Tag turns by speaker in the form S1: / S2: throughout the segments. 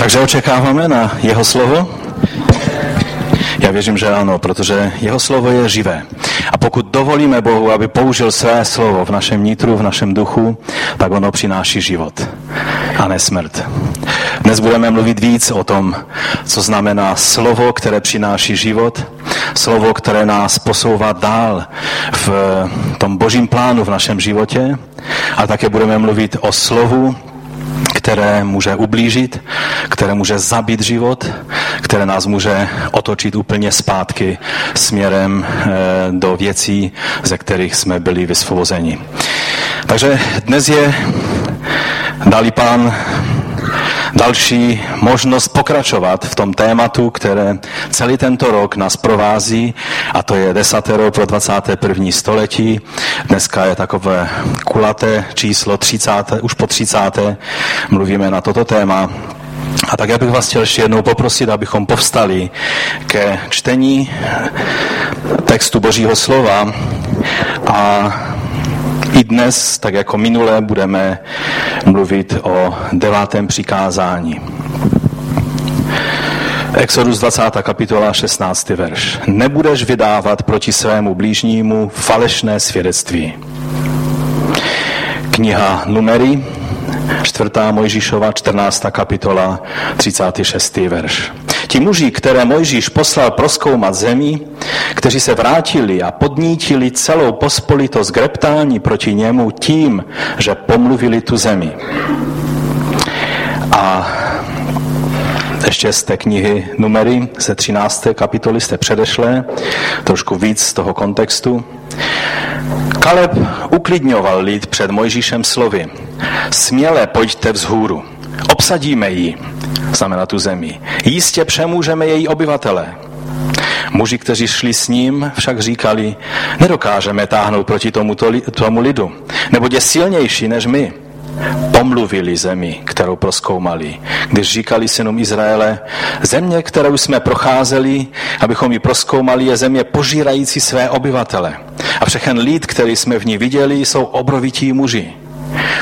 S1: Takže očekáváme na jeho slovo? Já věřím, že ano, protože jeho slovo je živé. A pokud dovolíme Bohu, aby použil své slovo v našem nitru, v našem duchu, tak ono přináší život a ne smrt. Dnes budeme mluvit víc o tom, co znamená slovo, které přináší život, slovo, které nás posouvá dál v tom božím plánu v našem životě, a také budeme mluvit o slovu, které může ublížit, které může zabít život, které nás může otočit úplně zpátky směrem eh, do věcí, ze kterých jsme byli vysvobozeni. Takže dnes je, dali pán další možnost pokračovat v tom tématu, které celý tento rok nás provází, a to je desatero pro 21. století. Dneska je takové kulaté číslo 30, už po 30. mluvíme na toto téma. A tak já bych vás chtěl ještě jednou poprosit, abychom povstali ke čtení textu Božího slova a i dnes, tak jako minule, budeme mluvit o devátém přikázání. Exodus 20. kapitola 16. verš. Nebudeš vydávat proti svému blížnímu falešné svědectví. Kniha Numery, 4. Mojžíšova, 14. kapitola, 36. verš. Ti muži, které Mojžíš poslal proskoumat zemi, kteří se vrátili a podnítili celou pospolitost k reptání proti němu tím, že pomluvili tu zemi. A ještě z té knihy Numery, ze 13. kapitoly jste předešlé, trošku víc z toho kontextu. Kaleb uklidňoval lid před Mojžíšem slovy. Směle pojďte vzhůru, obsadíme ji, znamená tu zemi. Jistě přemůžeme její obyvatele. Muži, kteří šli s ním, však říkali, nedokážeme táhnout proti tomuto, tomu lidu, nebo je silnější než my. Pomluvili zemi, kterou proskoumali, když říkali synům Izraele, země, kterou jsme procházeli, abychom ji proskoumali, je země požírající své obyvatele. A všechen lid, který jsme v ní viděli, jsou obrovití muži.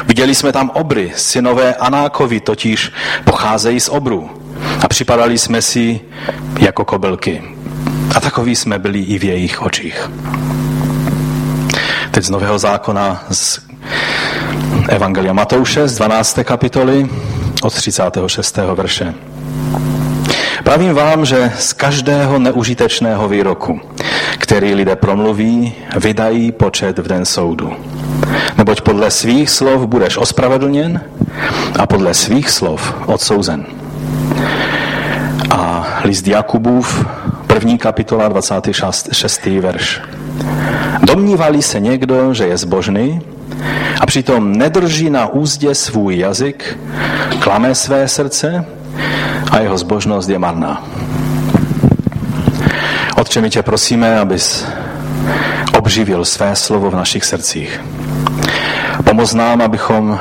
S1: Viděli jsme tam obry, synové Anákovi totiž pocházejí z obrů. A připadali jsme si jako kobylky. A takový jsme byli i v jejich očích. Teď z Nového zákona z Evangelia Matouše z 12. kapitoly od 36. verše. Pravím vám, že z každého neužitečného výroku, který lidé promluví, vydají počet v den soudu. Neboť podle svých slov budeš ospravedlněn a podle svých slov odsouzen. A list Jakubův, první kapitola, 26. verš. Domnívali se někdo, že je zbožný a přitom nedrží na úzdě svůj jazyk, klame své srdce a jeho zbožnost je marná. Otče, my tě prosíme, abys obživil své slovo v našich srdcích. Pomoz nám, abychom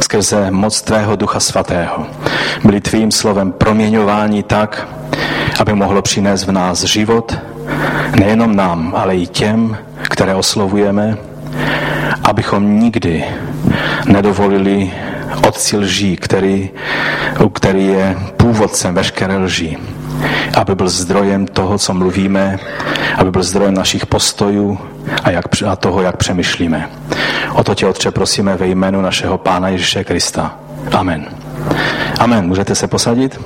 S1: skrze moc Tvého Ducha Svatého byli Tvým slovem proměňováni tak, aby mohlo přinést v nás život, nejenom nám, ale i těm, které oslovujeme, abychom nikdy nedovolili otci lží, který, který je původcem veškeré lží, aby byl zdrojem toho, co mluvíme, aby byl zdrojem našich postojů a, jak, a toho, jak přemýšlíme. O to tě, Otče, prosíme ve jménu našeho Pána Ježíše Krista. Amen. Amen. Můžete se posadit?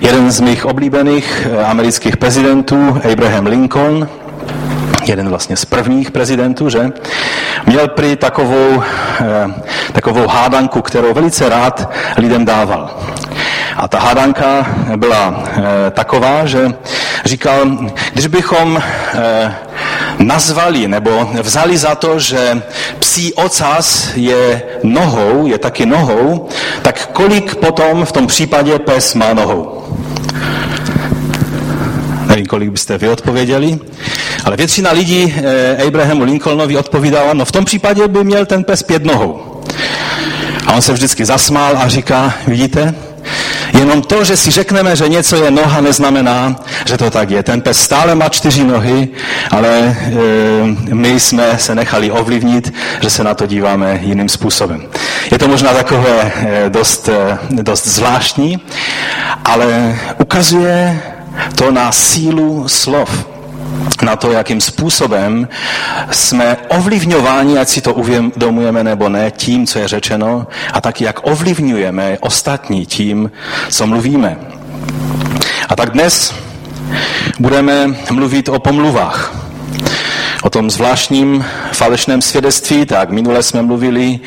S1: Jeden z mých oblíbených eh, amerických prezidentů, Abraham Lincoln, jeden vlastně z prvních prezidentů, že? Měl prý takovou, eh, takovou hádanku, kterou velice rád lidem dával. A ta hádanka byla eh, taková, že říkal, když bychom eh, nazvali nebo vzali za to, že psí ocas je nohou, je taky nohou, tak kolik potom v tom případě pes má nohou? Nevím, kolik byste vy odpověděli, ale většina lidí eh, Abrahamu Lincolnovi odpovídala, no v tom případě by měl ten pes pět nohou. A on se vždycky zasmál a říká, vidíte, Jenom to, že si řekneme, že něco je noha, neznamená, že to tak je. Ten pes stále má čtyři nohy, ale e, my jsme se nechali ovlivnit, že se na to díváme jiným způsobem. Je to možná takové e, dost, dost zvláštní, ale ukazuje to na sílu slov na to, jakým způsobem jsme ovlivňováni, ať si to uvědomujeme nebo ne, tím, co je řečeno, a taky jak ovlivňujeme ostatní tím, co mluvíme. A tak dnes budeme mluvit o pomluvách o tom zvláštním falešném svědectví, tak minule jsme mluvili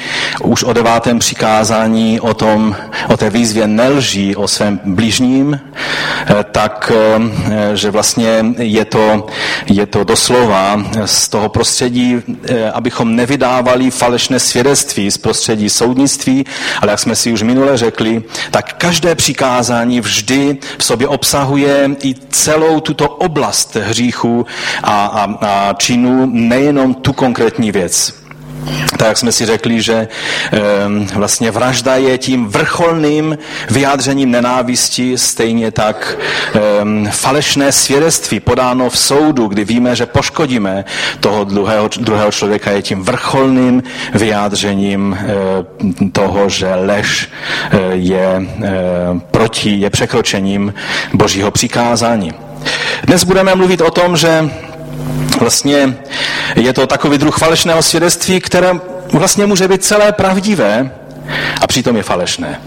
S1: už o devátém přikázání, o, tom, o té výzvě nelží o svém blížním, eh, tak, eh, že vlastně je to, je to doslova z toho prostředí, eh, abychom nevydávali falešné svědectví z prostředí soudnictví, ale jak jsme si už minule řekli, tak každé přikázání vždy v sobě obsahuje i celou tuto oblast hříchu a, a, a činů činů, nejenom tu konkrétní věc. Tak jak jsme si řekli, že um, vlastně vražda je tím vrcholným vyjádřením nenávisti, stejně tak um, falešné svědectví podáno v soudu, kdy víme, že poškodíme toho druhého, druhého člověka, je tím vrcholným vyjádřením uh, toho, že lež uh, je proti, je překročením božího přikázání. Dnes budeme mluvit o tom, že Vlastně je to takový druh falešného svědectví, které vlastně může být celé pravdivé a přitom je falešné.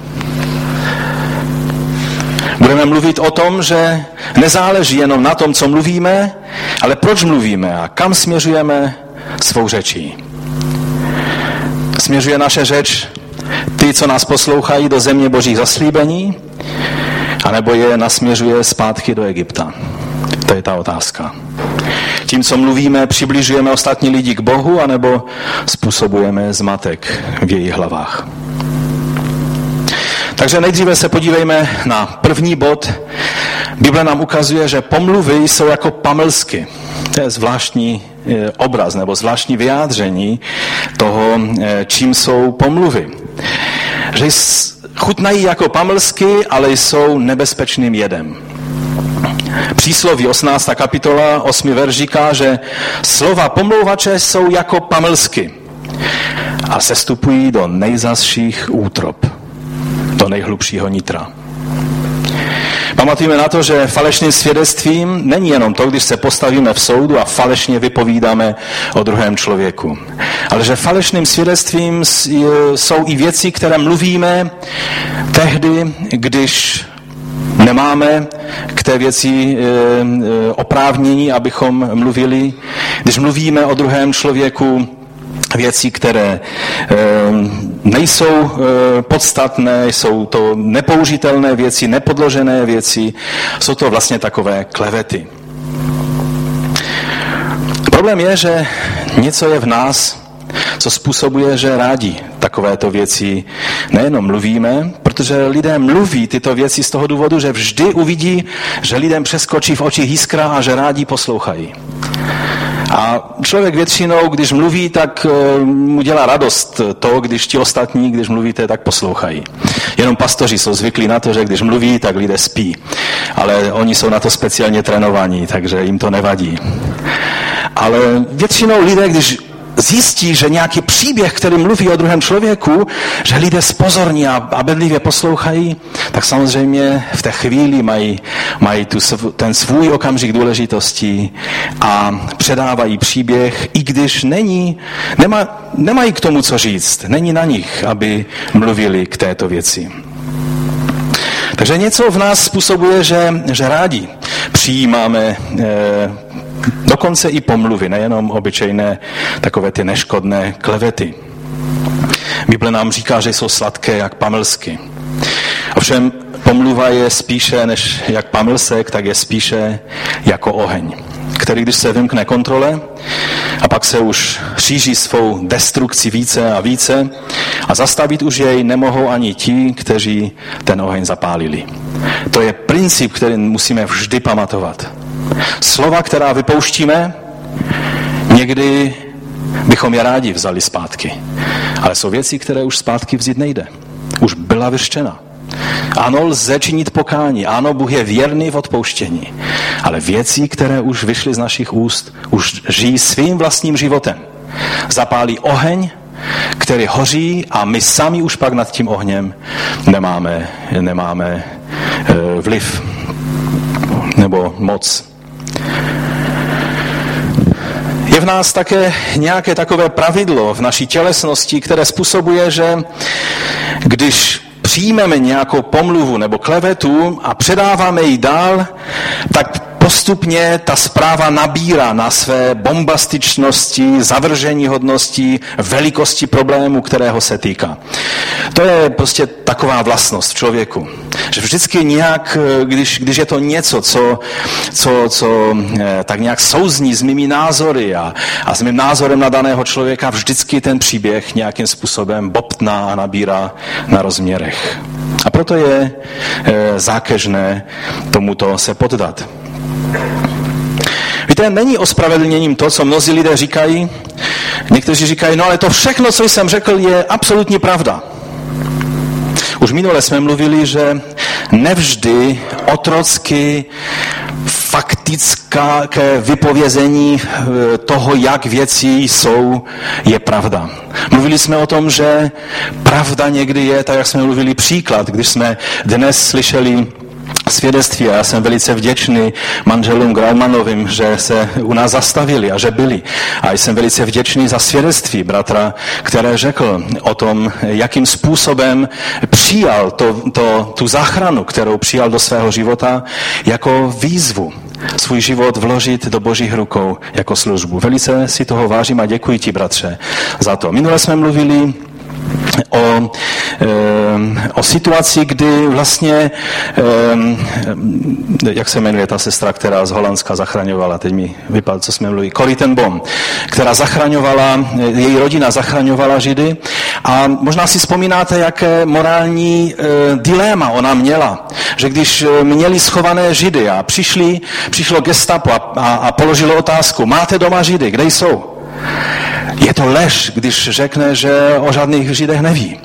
S1: Budeme mluvit o tom, že nezáleží jenom na tom, co mluvíme, ale proč mluvíme a kam směřujeme svou řečí. Směřuje naše řeč ty, co nás poslouchají do země božích zaslíbení, anebo je nasměřuje zpátky do Egypta. To je ta otázka. Tím, co mluvíme, přibližujeme ostatní lidi k Bohu, anebo způsobujeme zmatek v jejich hlavách. Takže nejdříve se podívejme na první bod. Bible nám ukazuje, že pomluvy jsou jako pamlsky. To je zvláštní eh, obraz nebo zvláštní vyjádření toho, eh, čím jsou pomluvy. Že chutnají jako pamlsky, ale jsou nebezpečným jedem. Přísloví 18. kapitola 8. verš říká, že slova pomlouvače jsou jako pamlsky a sestupují do nejzasších útrop, do nejhlubšího nitra. Pamatujeme na to, že falešným svědectvím není jenom to, když se postavíme v soudu a falešně vypovídáme o druhém člověku. Ale že falešným svědectvím jsou i věci, které mluvíme tehdy, když nemáme k té věci eh, eh, oprávnění, abychom mluvili. Když mluvíme o druhém člověku, věci, které eh, nejsou podstatné, jsou to nepoužitelné věci, nepodložené věci, jsou to vlastně takové klevety. Problém je, že něco je v nás, co způsobuje, že rádi takovéto věci nejenom mluvíme, protože lidé mluví tyto věci z toho důvodu, že vždy uvidí, že lidem přeskočí v očích jiskra a že rádi poslouchají. A člověk většinou, když mluví, tak eh, mu dělá radost to, když ti ostatní, když mluvíte, tak poslouchají. Jenom pastoři jsou zvyklí na to, že když mluví, tak lidé spí. Ale oni jsou na to speciálně trénovaní, takže jim to nevadí. Ale většinou lidé, když zjistí, že nějaký příběh, který mluví o druhém člověku, že lidé spozorní a, a bedlivě poslouchají, tak samozřejmě v té chvíli mají, mají tu, ten svůj okamžik důležitosti a předávají příběh, i když není, nemá, nemají k tomu co říct. Není na nich, aby mluvili k této věci. Takže něco v nás způsobuje, že, že rádi přijímáme eh, Dokonce i pomluvy, nejenom obyčejné takové ty neškodné klevety. Bible nám říká, že jsou sladké jak pamlsky. Ovšem pomluva je spíše než jak pamlsek, tak je spíše jako oheň, který když se vymkne kontrole a pak se už šíří svou destrukci více a více a zastavit už jej nemohou ani ti, kteří ten oheň zapálili. To je princip, který musíme vždy pamatovat. Slova, která vypouštíme, někdy bychom je rádi vzali zpátky. Ale jsou věci, které už zpátky vzít nejde. Už byla vyřčena. Ano, lze činit pokání. Ano, Bůh je věrný v odpouštění. Ale věci, které už vyšly z našich úst, už žijí svým vlastním životem. Zapálí oheň, který hoří a my sami už pak nad tím ohněm nemáme, nemáme e, vliv nebo moc. Je v nás také nějaké takové pravidlo v naší tělesnosti, které způsobuje, že když přijmeme nějakou pomluvu nebo klevetu a předáváme ji dál, tak postupně ta zpráva nabírá na své bombastičnosti, zavržení hodnosti, velikosti problému, kterého se týká. To je prostě taková vlastnost v člověku. Že vždycky nějak, když, když je to něco, co, co, co eh, tak nějak souzní s mými názory a, a s mým názorem na daného člověka, vždycky ten příběh nějakým způsobem bobtná a nabírá na rozměrech. A proto je e, zákežné tomuto se poddat. Víte, není ospravedlněním to, co mnozí lidé říkají. Někteří říkají, no ale to všechno, co jsem řekl, je absolutní pravda. Už minule jsme mluvili, že nevždy otrocky faktické vypovězení eh, toho, jak věci jsou, je pravda. Mluvili jsme o tom, že pravda někdy je, tak jak jsme mluvili příklad, když jsme dnes slyšeli svědectví a já jsem velice vděčný manželům Graumanovým, že se u nás zastavili a že byli. A jsem velice vděčný za svědectví bratra, které řekl o tom, jakým způsobem přijal to, to, tu záchranu, kterou přijal do svého života jako výzvu svůj život vložit do božích rukou jako službu. Velice si toho vážím a děkuji ti, bratře, za to. Minule jsme mluvili o, o situaci, kdy vlastně, jak se jmenuje ta sestra, která z Holandska zachraňovala, teď mi vypadl, co jsme mluvili, Corrie ten Bom, která zachraňovala, její rodina zachraňovala Židy a možná si vzpomínáte, jaké morální e, dilema ona měla, že když e, měli schované Židy a přišli, přišlo gestapo a, a, a položilo otázku, máte doma Židy, kde jsou? Je to lež, když řekne, že o žádných Židech neví.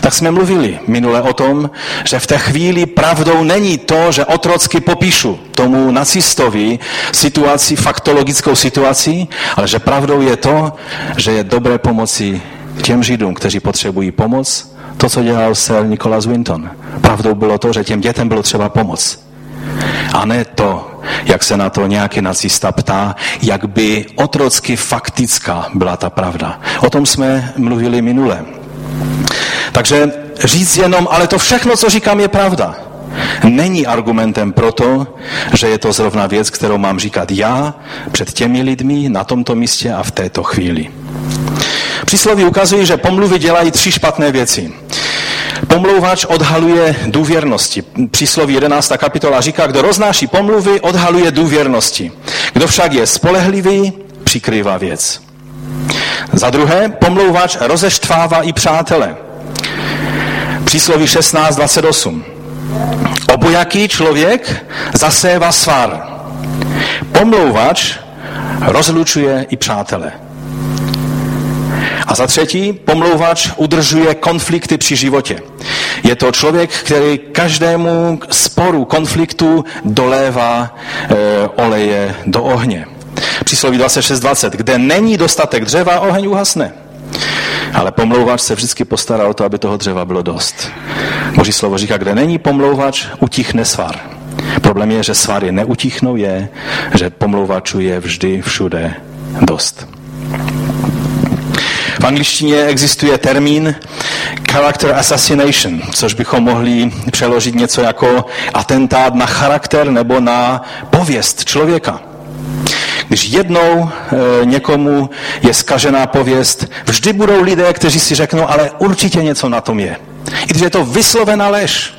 S1: Tak jsme mluvili minule o tom, že v té chvíli pravdou není to, že otrocky popíšu tomu nacistovi situaci, faktologickou situaci, ale že pravdou je to, že je dobré pomoci těm Židům, kteří potřebují pomoc, to, co dělal Sir Nicholas Winton. Pravdou bylo to, že těm dětem bylo třeba pomoc. A ne to, jak se na to nějaký nacista ptá, jak by otrocky faktická byla ta pravda. O tom jsme mluvili minule. Takže říct jenom, ale to všechno, co říkám, je pravda. Není argumentem pro to, že je to zrovna věc, kterou mám říkat já před těmi lidmi na tomto místě a v této chvíli. Přísloví ukazují, že pomluvy dělají tři špatné věci. Pomlouvač odhaluje důvěrnosti. Přísloví 11. kapitola říká, kdo roznáší pomluvy, odhaluje důvěrnosti. Kdo však je spolehlivý, přikrývá věc. Za druhé, pomlouvač rozeštvává i přátele. Přísloví 16.28. Obojaký člověk zasévá svar. Pomlouvač rozlučuje i přátele. A za třetí, pomlouvač udržuje konflikty při životě. Je to člověk, který každému sporu, konfliktu dolévá e, oleje do ohně. Přísloví 26.20. Kde není dostatek dřeva, oheň uhasne. Ale pomlouvač se vždycky postará o to, aby toho dřeva bylo dost. Boží slovo říká, kde není pomlouvač, utichne svar. Problém je, že svary neutichnou, je, že pomlouvačů je vždy všude dost. V angličtině existuje termín character assassination, což bychom mohli přeložit něco jako atentát na charakter nebo na pověst člověka. Když jednou e, někomu je skažená pověst, vždy budou lidé, kteří si řeknou, ale určitě něco na tom je. I když je to vyslovená lež.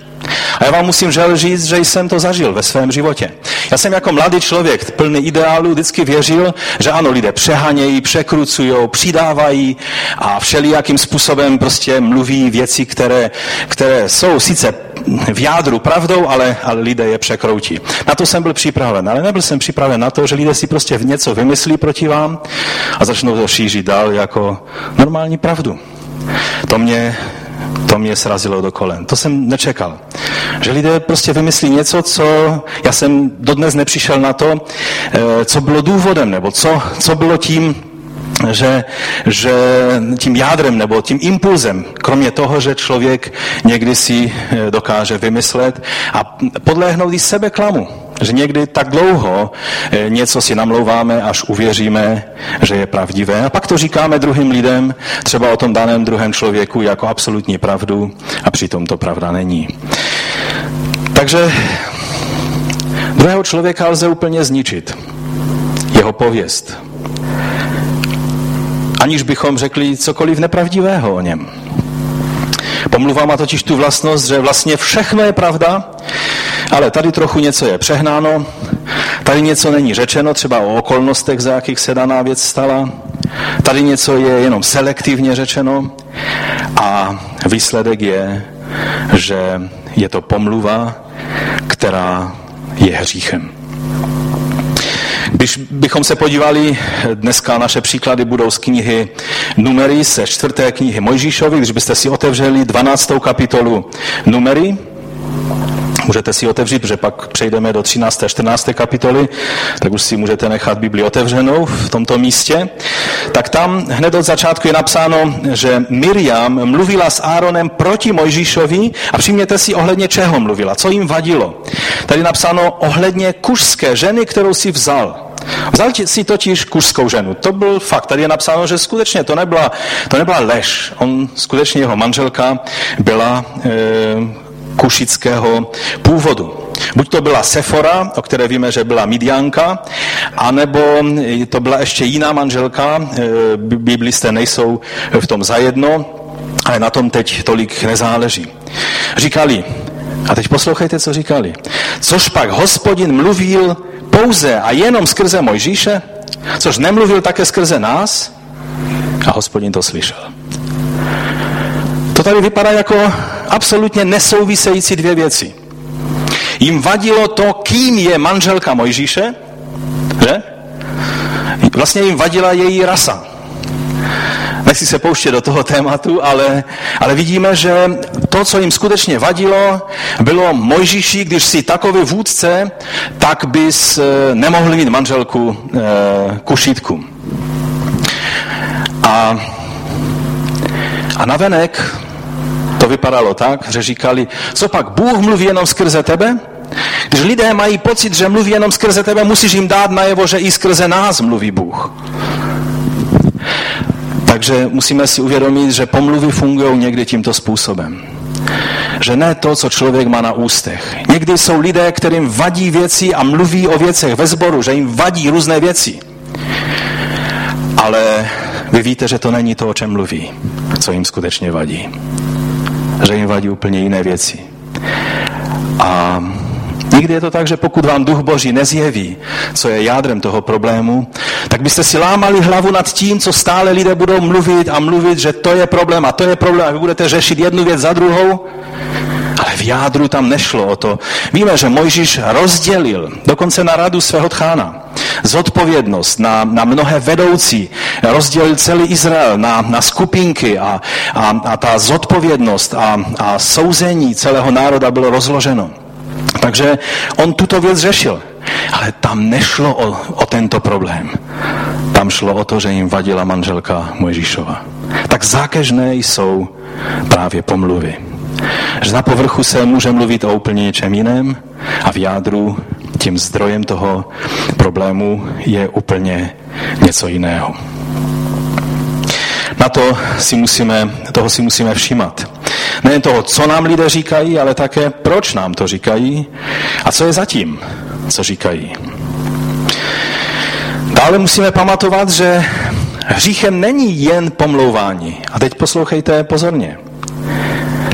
S1: A já vám musím žel říct, že jsem to zažil ve svém životě. Já jsem jako mladý člověk plný ideálu vždycky věřil, že ano, lidé přehanějí, překrucují, přidávají a všelijakým způsobem prostě mluví věci, které, které jsou sice v jádru pravdou, ale, ale lidé je překroutí. Na to jsem byl připraven, ale nebyl jsem připraven na to, že lidé si prostě něco vymyslí proti vám a začnou to šířit dál jako normální pravdu. To mě to mě srazilo do kolen. To jsem nečekal. Že lidé prostě vymyslí něco, co já jsem dodnes nepřišel na to, eh, co bylo důvodem, nebo co, co bylo tím, že, že tím jádrem nebo tím impulzem, kromě toho, že člověk někdy si eh, dokáže vymyslet a podléhnout i sebe klamu. Že někdy tak dlouho eh, něco si namlouváme, až uvěříme, že je pravdivé. A pak to říkáme druhým lidem, třeba o tom daném druhém člověku, jako absolutní pravdu a přitom to pravda není. Takže druhého člověka lze úplně zničit. Jeho pověst. Aniž bychom řekli cokoliv nepravdivého o něm. Pomluva má totiž tu vlastnost, že vlastně všechno je pravda, ale tady trochu něco je přehnáno, tady něco není řečeno, třeba o okolnostech, za jakých se daná věc stala, tady něco je jenom selektivně řečeno a výsledek je, že je to pomluva, která je hříchem. Když bychom se podívali, dneska naše příklady budou z knihy Numery, ze čtvrté knihy Mojžíšovi, když byste si otevřeli 12. kapitolu Numery, Můžete si otevřít, protože pak přejdeme do 13. a 14. kapitoly, tak už si můžete nechat Bibli otevřenou v tomto místě. Tak tam hned od začátku je napsáno, že Miriam mluvila s Áronem proti Mojžíšovi a přijměte si ohledně čeho mluvila, co jim vadilo. Tady napsáno ohledně kušské ženy, kterou si vzal. Vzal si totiž kuřskou ženu. To byl fakt. Tady je napsáno, že skutečně to nebyla, to nebyla lež. On skutečně jeho manželka byla e, kušického původu. Buď to byla Sefora, o které víme, že byla Midianka, anebo to byla ještě jiná manželka, e, biblisté nejsou v tom zajedno, ale na tom teď tolik nezáleží. Říkali, a teď poslouchejte, co říkali. Což pak hospodin mluvil pouze a jenom skrze Mojžíše, což nemluvil také skrze nás, a hospodin to slyšel. To tady vypadá jako absolutně nesouvisející dvě věci. Jim vadilo to, kým je manželka Mojžíše, že? Vlastně jim vadila její rasa. Nechci se pouštět do toho tématu, ale, ale vidíme, že to, co jim skutečně vadilo, bylo Mojžíši, když si takový vůdce, tak bys eh, nemohl mít manželku e, kušítku. A, a navenek to vypadalo tak, že říkali, co pak, Bůh mluví jenom skrze tebe? Když lidé mají pocit, že mluví jenom skrze tebe, musíš jim dát najevo, že i skrze nás mluví Bůh. Takže musíme si uvědomit, že pomluvy fungují někdy tímto způsobem. Že ne to, co člověk má na ústech. Někdy jsou lidé, kterým vadí věci a mluví o věcech ve sboru, že jim vadí různé věci. Ale vy víte, že to není to, o čem mluví, co jim skutečně vadí že jim vadí úplně jiné věci. A Někdy je to tak, že pokud vám duch boží nezjeví, co je jádrem toho problému, tak byste si lámali hlavu nad tím, co stále lidé budou mluvit a mluvit, že to je problém a to je problém a vy budete řešit jednu věc za druhou ale v jádru tam nešlo o to. Víme, že Mojžíš rozdělil, dokonce na radu svého tchána, zodpovědnost na, na mnohé vedoucí, rozdělil celý Izrael na, na skupinky a, a, a ta zodpovědnost a, a souzení celého národa bylo rozloženo. Takže on tuto věc řešil. Ale tam nešlo o, o tento problém. Tam šlo o to, že jim vadila manželka Mojžíšova. Tak zákežné jsou právě pomluvy. Že na povrchu se může mluvit o úplně něčem jiném a v jádru tím zdrojem toho problému je úplně něco jiného. Na to si musíme, toho si musíme všímat. Nejen toho, co nám lidé říkají, ale také proč nám to říkají a co je zatím, co říkají. Dále musíme pamatovat, že hříchem není jen pomlouvání. A teď poslouchejte pozorně.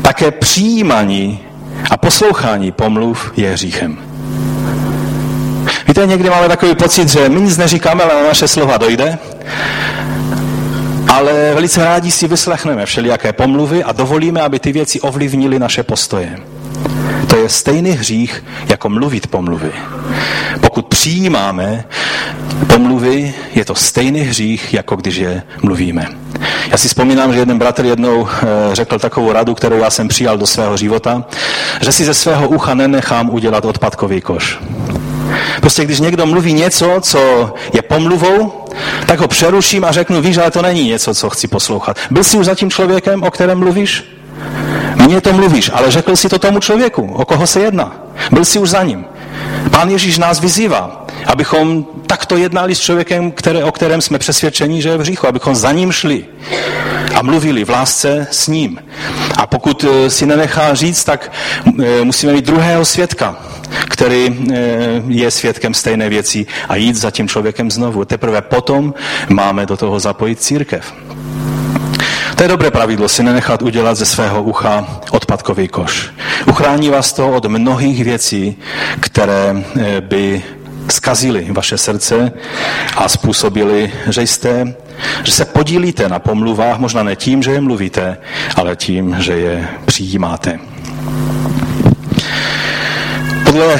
S1: Také přijímání a poslouchání pomluv je hříchem. Víte, někdy máme takový pocit, že my nic neříkáme, ale na naše slova dojde. Ale velice rádi si vyslechneme všelijaké pomluvy a dovolíme, aby ty věci ovlivnily naše postoje. To je stejný hřích, jako mluvit pomluvy. Pokud přijímáme pomluvy, je to stejný hřích, jako když je mluvíme. Já si vzpomínám, že jeden bratr jednou eh, řekl takovou radu, kterou já jsem přijal do svého života, že si ze svého ucha nenechám udělat odpadkový koš. Prostě když někdo mluví něco, co je pomluvou, tak ho přeruším a řeknu, víš, ale to není něco, co chci poslouchat. Byl jsi už za tím člověkem, o kterém mluvíš? Mně to mluvíš, ale řekl si to tomu člověku, o koho se jedná. Byl jsi už za ním. Pán Ježíš nás vyzývá, abychom takto jednali s člověkem, které, o kterém jsme přesvědčeni, že je v hříchu, abychom za ním šli a mluvili v lásce s ním. A pokud eh, si nenechá říct, tak eh, musíme mít druhého svědka, který eh, je svědkem stejné věci a jít za tím člověkem znovu. Teprve potom máme do toho zapojit církev. To je dobré pravidlo, si nenechat udělat ze svého ucha odpadkový koš. Uchrání vás to od mnohých věcí, které by skazili vaše srdce a způsobili, že jste, že se podílíte na pomluvách, možná ne tím, že je mluvíte, ale tím, že je přijímáte. Podle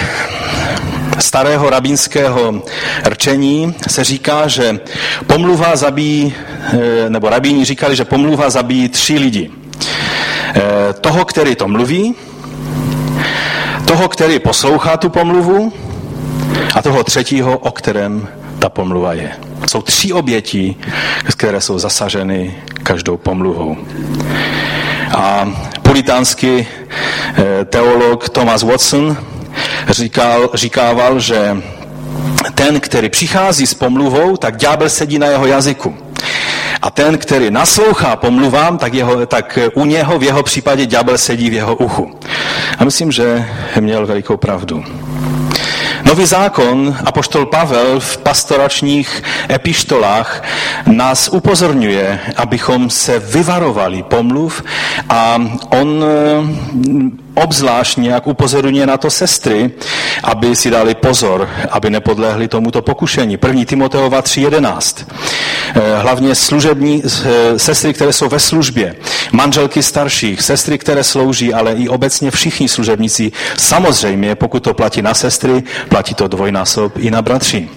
S1: starého rabínského rčení se říká, že pomluva zabíjí, eh, nebo rabíni říkali, že pomluva zabíjí tři lidi. Eh, toho, který to mluví, toho, který poslouchá tu pomluvu a toho třetího, o kterém ta pomluva je. Jsou tři oběti, které jsou zasaženy každou pomluvou. A pulitánský eh, teolog Thomas Watson říkal, říkával, že ten, který přichází s pomluvou, tak ďábel sedí na jeho jazyku. A ten, který naslouchá pomluvám, tak, jeho, tak u něho v jeho případě ďábel sedí v jeho uchu. A myslím, že měl velikou pravdu. Nový zákon, apoštol Pavel v pastoračních epištolách nás upozorňuje, abychom se vyvarovali pomluv a on obzvlášť nějak upozorňuje na to sestry, aby si dali pozor, aby nepodlehli tomuto pokušení. První Timoteova 3.11. Eh, hlavně služební eh, sestry, které jsou ve službě, manželky starších, sestry, které slouží, ale i obecně všichni služebníci. Samozřejmě, pokud to platí na sestry, platí to dvojnásob i na bratři.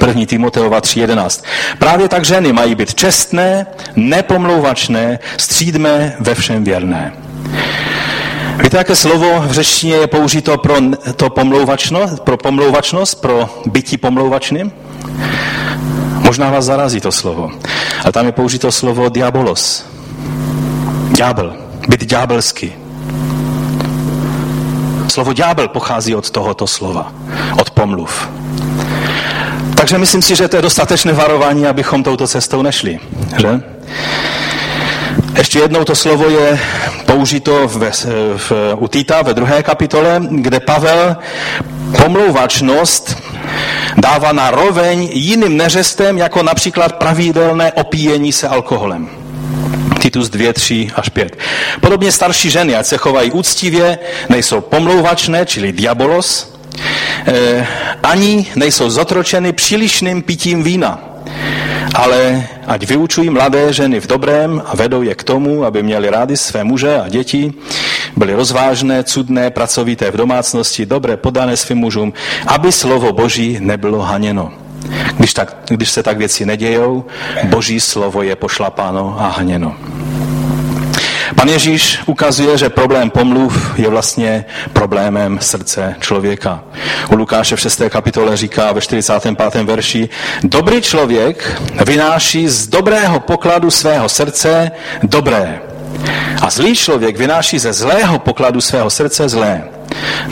S1: První Timoteova 3.11. Právě tak ženy mají být čestné, nepomlouvačné, střídme ve všem věrné. Víte, jaké slovo v řečtině je použito pro to pomlouvačnost, pro pomlouvačnost, pro bytí pomlouvačným? Možná vás zarazí to slovo. Ale tam je použito slovo diabolos. Ďábel. Být ďábelský. Slovo ďábel pochází od tohoto slova. Od pomluv. Takže myslím si, že to je dostatečné varování, abychom touto cestou nešli. Že? Ještě jednou to slovo je použito v, v, u Tita ve druhé kapitole, kde Pavel pomlouvačnost dává na roveň jiným neřestem, jako například pravidelné opíjení se alkoholem. Titus 2, 3 až 5. Podobně starší ženy, ať se chovají úctivě, nejsou pomlouvačné, čili diabolos, eh, ani nejsou zotročeny přílišným pitím vína ale ať vyučují mladé ženy v dobrém a vedou je k tomu, aby měli rádi své muže a děti, byly rozvážné, cudné, pracovité v domácnosti, dobré podané svým mužům, aby slovo Boží nebylo haněno. Když, tak, když se tak věci nedějou, Boží slovo je pošlapáno a haněno. Pan Ježíš ukazuje, že problém pomluv je vlastně problémem srdce člověka. U Lukáše v 6. kapitole říká ve 45. verši, dobrý člověk vynáší z dobrého pokladu svého srdce dobré. A zlý člověk vynáší ze zlého pokladu svého srdce zlé,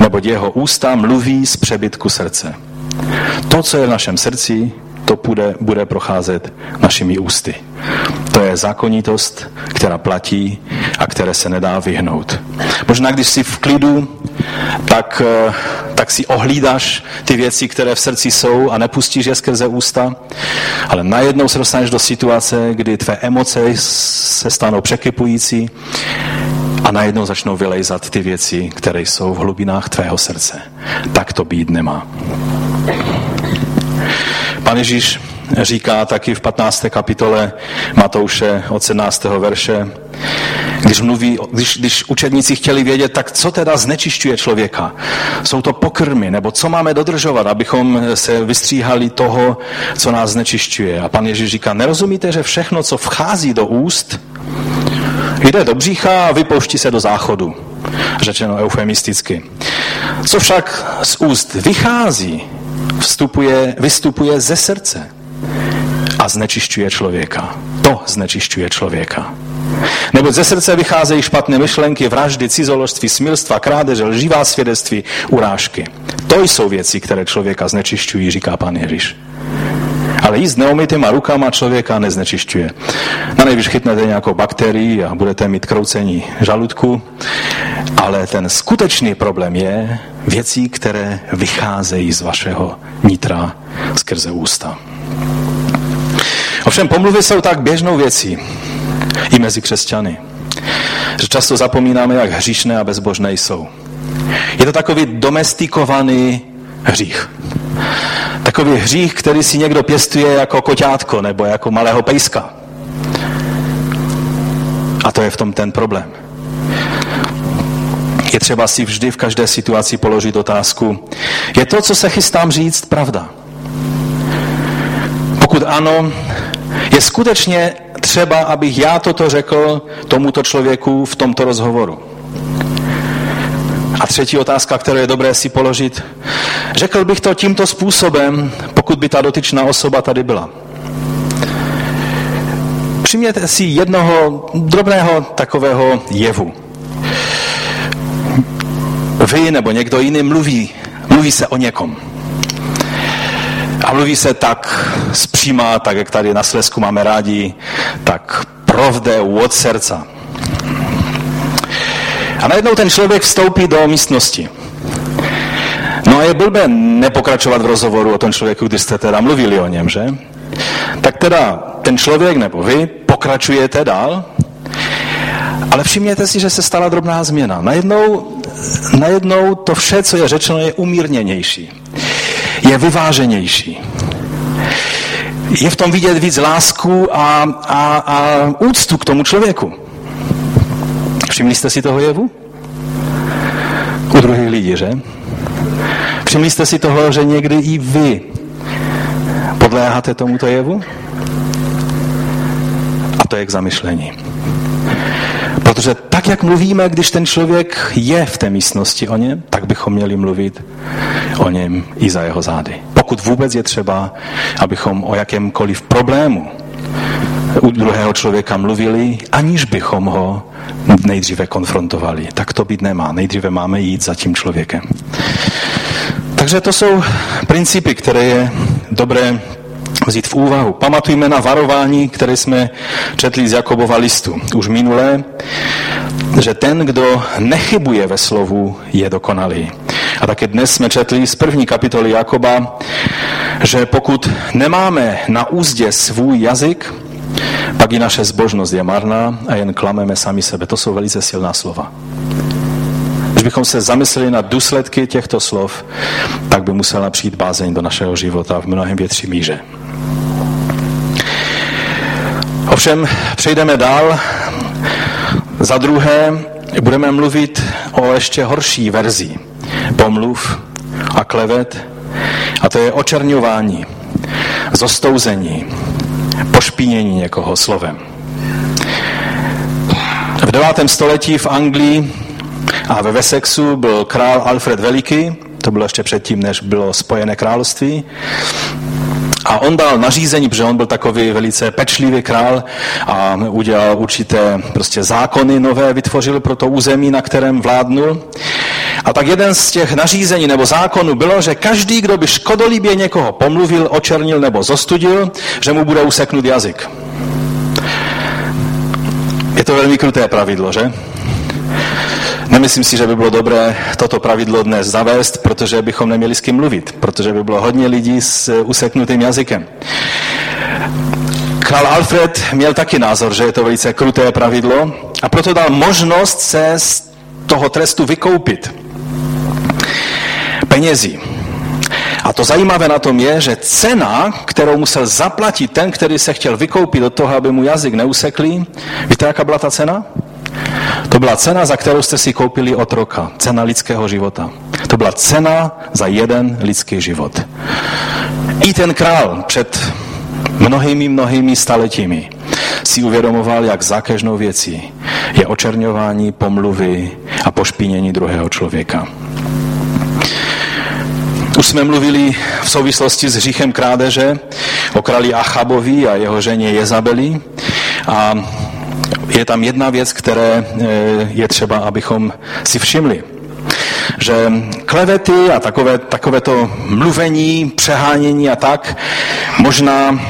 S1: neboť jeho ústa mluví z přebytku srdce. To, co je v našem srdci, to bude, bude procházet našimi ústy. To je zákonitost, která platí a které se nedá vyhnout. Možná, když jsi v klidu, tak, eh, tak si ohlídáš ty věci, které v srdci jsou a nepustíš je skrze ústa, ale najednou se dostaneš do situace, kdy tvé emoce se stanou překypující a najednou začnou vylejzat ty věci, které jsou v hlubinách tvého srdce. Tak to být nemá. Pan Ježíš říká taky v 15. kapitole Matouše od 17. verše, když, mluví, když, když učedníci chtěli vědět, tak co teda znečišťuje člověka? Jsou to pokrmy, nebo co máme dodržovat, abychom se vystříhali toho, co nás znečišťuje? A pan Ježíš říká, nerozumíte, že všechno, co vchází do úst, jde do břicha a vypouští se do záchodu, řečeno eufemisticky. Co však z úst vychází, vstupuje, vystupuje ze srdce a znečišťuje člověka. To znečišťuje člověka. Nebo ze srdce vycházejí špatné myšlenky, vraždy, cizoložství, smilstva, krádeže, lživá svědectví, urážky. To jsou věci, které člověka znečišťují, říká pan Ježíš. Ale jíst neumytýma rukama člověka neznečišťuje. Na nejvíc chytnete nějakou bakterii a budete mít kroucení žaludku, ale ten skutečný problém je věcí, které vycházejí z vašeho nitra skrze ústa. Ovšem pomluvy jsou tak běžnou věcí i mezi křesťany, že často zapomínáme, jak hříšné a bezbožné jsou. Je to takový domestikovaný hřích. Takový hřích, který si někdo pěstuje jako koťátko nebo jako malého pejska. A to je v tom ten problém. Je třeba si vždy v každé situaci položit otázku, je to, co se chystám říct, pravda? Pokud ano, je skutečně třeba, abych já toto řekl tomuto člověku v tomto rozhovoru. A třetí otázka, kterou je dobré si položit. Řekl bych to tímto způsobem, pokud by ta dotyčná osoba tady byla. Přijměte si jednoho drobného takového jevu. Vy nebo někdo jiný mluví, mluví se o někom. A mluví se tak zpříma, tak jak tady na Slesku máme rádi, tak provde od srdca. A najednou ten člověk vstoupí do místnosti. No a je blbé nepokračovat v rozhovoru o tom člověku, když jste teda mluvili o něm, že? Tak teda ten člověk nebo vy pokračujete dál, ale všimněte si, že se stala drobná změna. Najednou, najednou to vše, co je řečeno, je umírněnější. Je vyváženější. Je v tom vidět víc lásku a, a, a úctu k tomu člověku. Všimli jste si toho jevu? U druhých lidí, že? Všimli jste si toho, že někdy i vy podléháte tomuto jevu? A to je k zamyšlení. Protože tak, jak mluvíme, když ten člověk je v té místnosti o něm, tak bychom měli mluvit o něm i za jeho zády. Pokud vůbec je třeba, abychom o jakémkoliv problému u druhého člověka mluvili, aniž bychom ho nejdříve konfrontovali. Tak to být nemá. Nejdříve máme jít za tím člověkem. Takže to jsou principy, které je dobré vzít v úvahu. Pamatujme na varování, které jsme četli z Jakobova listu už minulé, že ten, kdo nechybuje ve slovu, je dokonalý. A také dnes jsme četli z první kapitoly Jakoba, že pokud nemáme na úzdě svůj jazyk, pak i naše zbožnost je marná a jen klameme sami sebe. To jsou velice silná slova. Když bychom se zamysleli na důsledky těchto slov, tak by musela přijít bázeň do našeho života v mnohem větší míře. Ovšem, přejdeme dál. Za druhé, budeme mluvit o ještě horší verzi pomluv a klevet, a to je očerňování, zostouzení, pošpínění někoho slovem. V 9. století v Anglii a ve Wessexu byl král Alfred Veliký, to bylo ještě předtím, než bylo Spojené království. A on dal nařízení, protože on byl takový velice pečlivý král a udělal určité prostě zákony nové, vytvořil pro to území, na kterém vládnul. A tak jeden z těch nařízení nebo zákonů bylo, že každý, kdo by škodolibě někoho pomluvil, očernil nebo zostudil, že mu bude useknut jazyk. Je to velmi kruté pravidlo, že? Nemyslím si, že by bylo dobré toto pravidlo dnes zavést, protože bychom neměli s kým mluvit, protože by bylo hodně lidí s useknutým jazykem. Král Alfred měl taky názor, že je to velice kruté pravidlo a proto dal možnost se z toho trestu vykoupit penězí. A to zajímavé na tom je, že cena, kterou musel zaplatit ten, který se chtěl vykoupit od toho, aby mu jazyk neusekli, víte, jaká byla ta cena? To byla cena, za kterou jste si koupili otroka. Cena lidského života. To byla cena za jeden lidský život. I ten král před mnohými, mnohými staletími si uvědomoval, jak zákežnou věcí je očerňování, pomluvy a pošpínění druhého člověka. Už jsme mluvili v souvislosti s hříchem krádeže o králi Achabovi a jeho ženě Jezabeli. A je tam jedna věc, které eh, je třeba, abychom si všimli. Že klevety a takové, takové to mluvení, přehánění a tak možná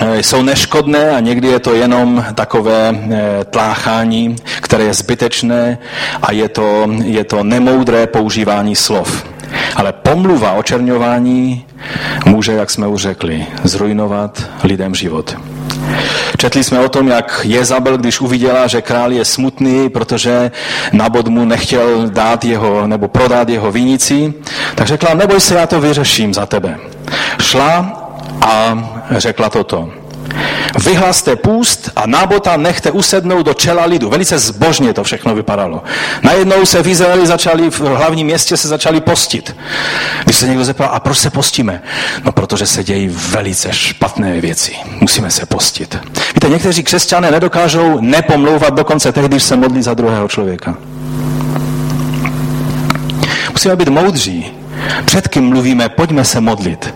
S1: eh, jsou neškodné a někdy je to jenom takové eh, tláchání, které je zbytečné a je to, je to nemoudré používání slov. Ale pomluva očerňování může, jak jsme už řekli, zrujnovat lidem život. Četli jsme o tom, jak Jezabel, když uviděla, že král je smutný, protože Nabod mu nechtěl dát jeho, nebo prodat jeho vinici, tak řekla, neboj se, já to vyřeším za tebe. Šla a řekla toto. Vyhlaste půst a nábota nechte usednout do čela lidu. Velice zbožně to všechno vypadalo. Najednou se v Izraeli začali, v hlavním městě se začali postit. Když se někdo zeptal, a proč se postíme? No, protože se dějí velice špatné věci. Musíme se postit. Víte, někteří křesťané nedokážou nepomlouvat dokonce tehdy, když se modlí za druhého člověka. Musíme být moudří. Před kým mluvíme, pojďme se modlit.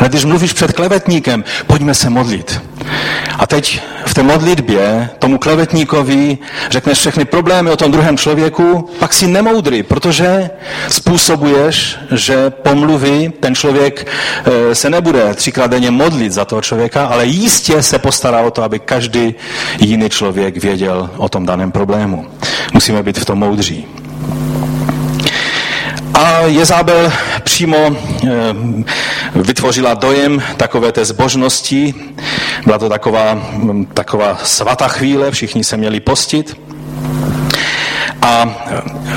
S1: Ale když mluvíš před klevetníkem, pojďme se modlit. A teď v té modlitbě tomu klevetníkovi řekneš všechny problémy o tom druhém člověku, pak si nemoudrý, protože způsobuješ, že pomluví ten člověk eh, se nebude třikrát denně modlit za toho člověka, ale jistě se postará o to, aby každý jiný člověk věděl o tom daném problému. Musíme být v tom moudří. A Jezábel přímo eh, vytvořila dojem takové té zbožnosti. Byla to taková, hm, taková svatá chvíle, všichni se měli postit. A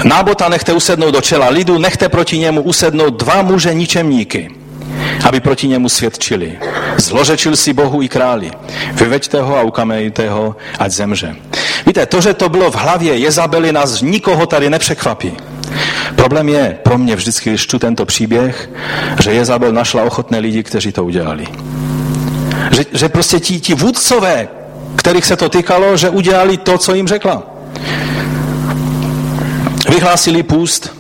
S1: nábota nechte usednout do čela lidu, nechte proti němu usednout dva muže ničemníky, aby proti němu svědčili. Zlořečil si Bohu i králi. Vyveďte ho a ukamenejte ho, ať zemře. Víte, to, že to bylo v hlavě Jezabely, nás nikoho tady nepřekvapí. Problém je pro mě vždycky, když čtu tento příběh, že Jezabel našla ochotné lidi, kteří to udělali. Že, že prostě ti, ti vůdcové, kterých se to týkalo, že udělali to, co jim řekla. Vyhlásili půst,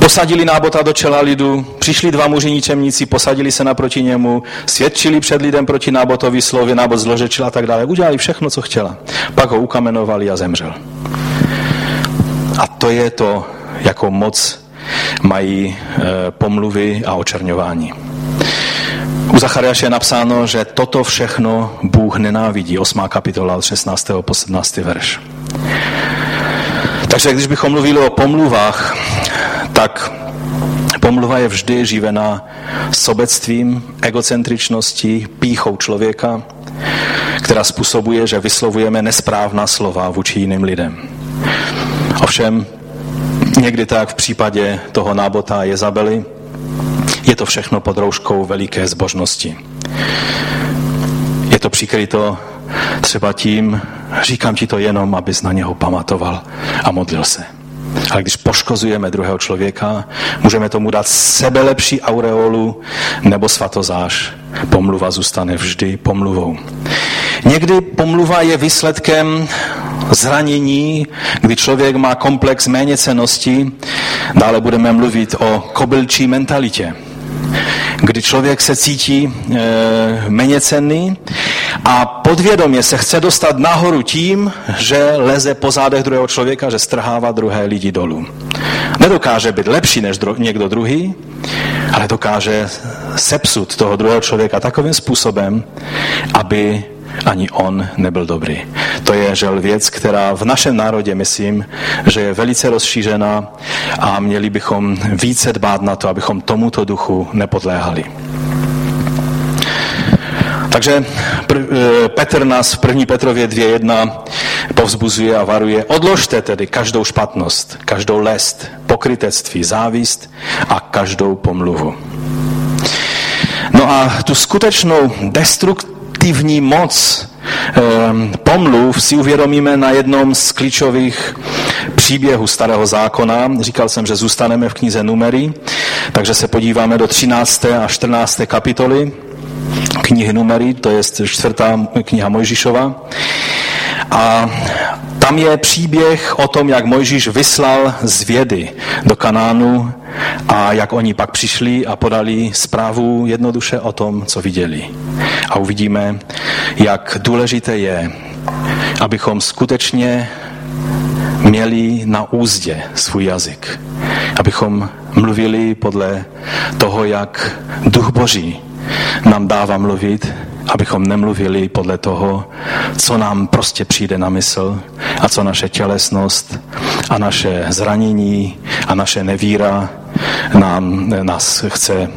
S1: posadili nábota do čela lidu, přišli dva muži ničemníci, posadili se naproti němu, svědčili před lidem proti nábotovi slově, nábot zložečil a tak dále. Udělali všechno, co chtěla. Pak ho ukamenovali a zemřel. A to je to, jakou moc mají e, pomluvy a očerňování. U Zachariáše je napsáno, že toto všechno Bůh nenávidí. 8. kapitola od 16. po 17. verš. Takže když bychom mluvili o pomluvách, tak pomluva je vždy živená sobectvím, egocentričností, píchou člověka, která způsobuje, že vyslovujeme nesprávná slova vůči jiným lidem. Ovšem, někdy tak v případě toho nábota Jezabely, je to všechno pod rouškou veliké zbožnosti. Je to přikryto třeba tím, říkám ti to jenom, abys na něho pamatoval a modlil se. Ale když poškozujeme druhého člověka, můžeme tomu dát sebelepší aureolu nebo svatozáž. Pomluva zůstane vždy pomluvou. Někdy pomluva je výsledkem zranění, kdy člověk má komplex méněcenosti. Dále budeme mluvit o kobylčí mentalitě kdy člověk se cítí e, méně cenný a podvědomě se chce dostat nahoru tím, že leze po zádech druhého člověka, že strhává druhé lidi dolů. Nedokáže být lepší než dru- někdo druhý, ale dokáže sepsut toho druhého člověka takovým způsobem, aby ani on nebyl dobrý. To je žel věc, která v našem národě, myslím, že je velice rozšířená a měli bychom více dbát na to, abychom tomuto duchu nepodléhali. Takže eh, Petr nás v 1. Petrově 2.1 povzbuzuje a varuje, odložte tedy každou špatnost, každou lest, pokrytectví, závist a každou pomluvu. No a tu skutečnou destruktivní moc Ehm, pomluv si uvědomíme na jednom z klíčových příběhů Starého zákona. Říkal jsem, že zůstaneme v knize Numery, takže se podíváme do 13. a 14. kapitoly knihy Numery, to je čtvrtá kniha Mojžišova. A tam je příběh o tom, jak Mojžíš vyslal zvědy do Kanánu a jak oni pak přišli a podali zprávu jednoduše o tom, co viděli. A uvidíme, jak důležité je, abychom skutečně měli na úzdě svůj jazyk. Abychom mluvili podle toho, jak duch Boží nám dává mluvit, abychom nemluvili podle toho, co nám prostě přijde na mysl a co naše tělesnost a naše zranění a naše nevíra nám, nás chce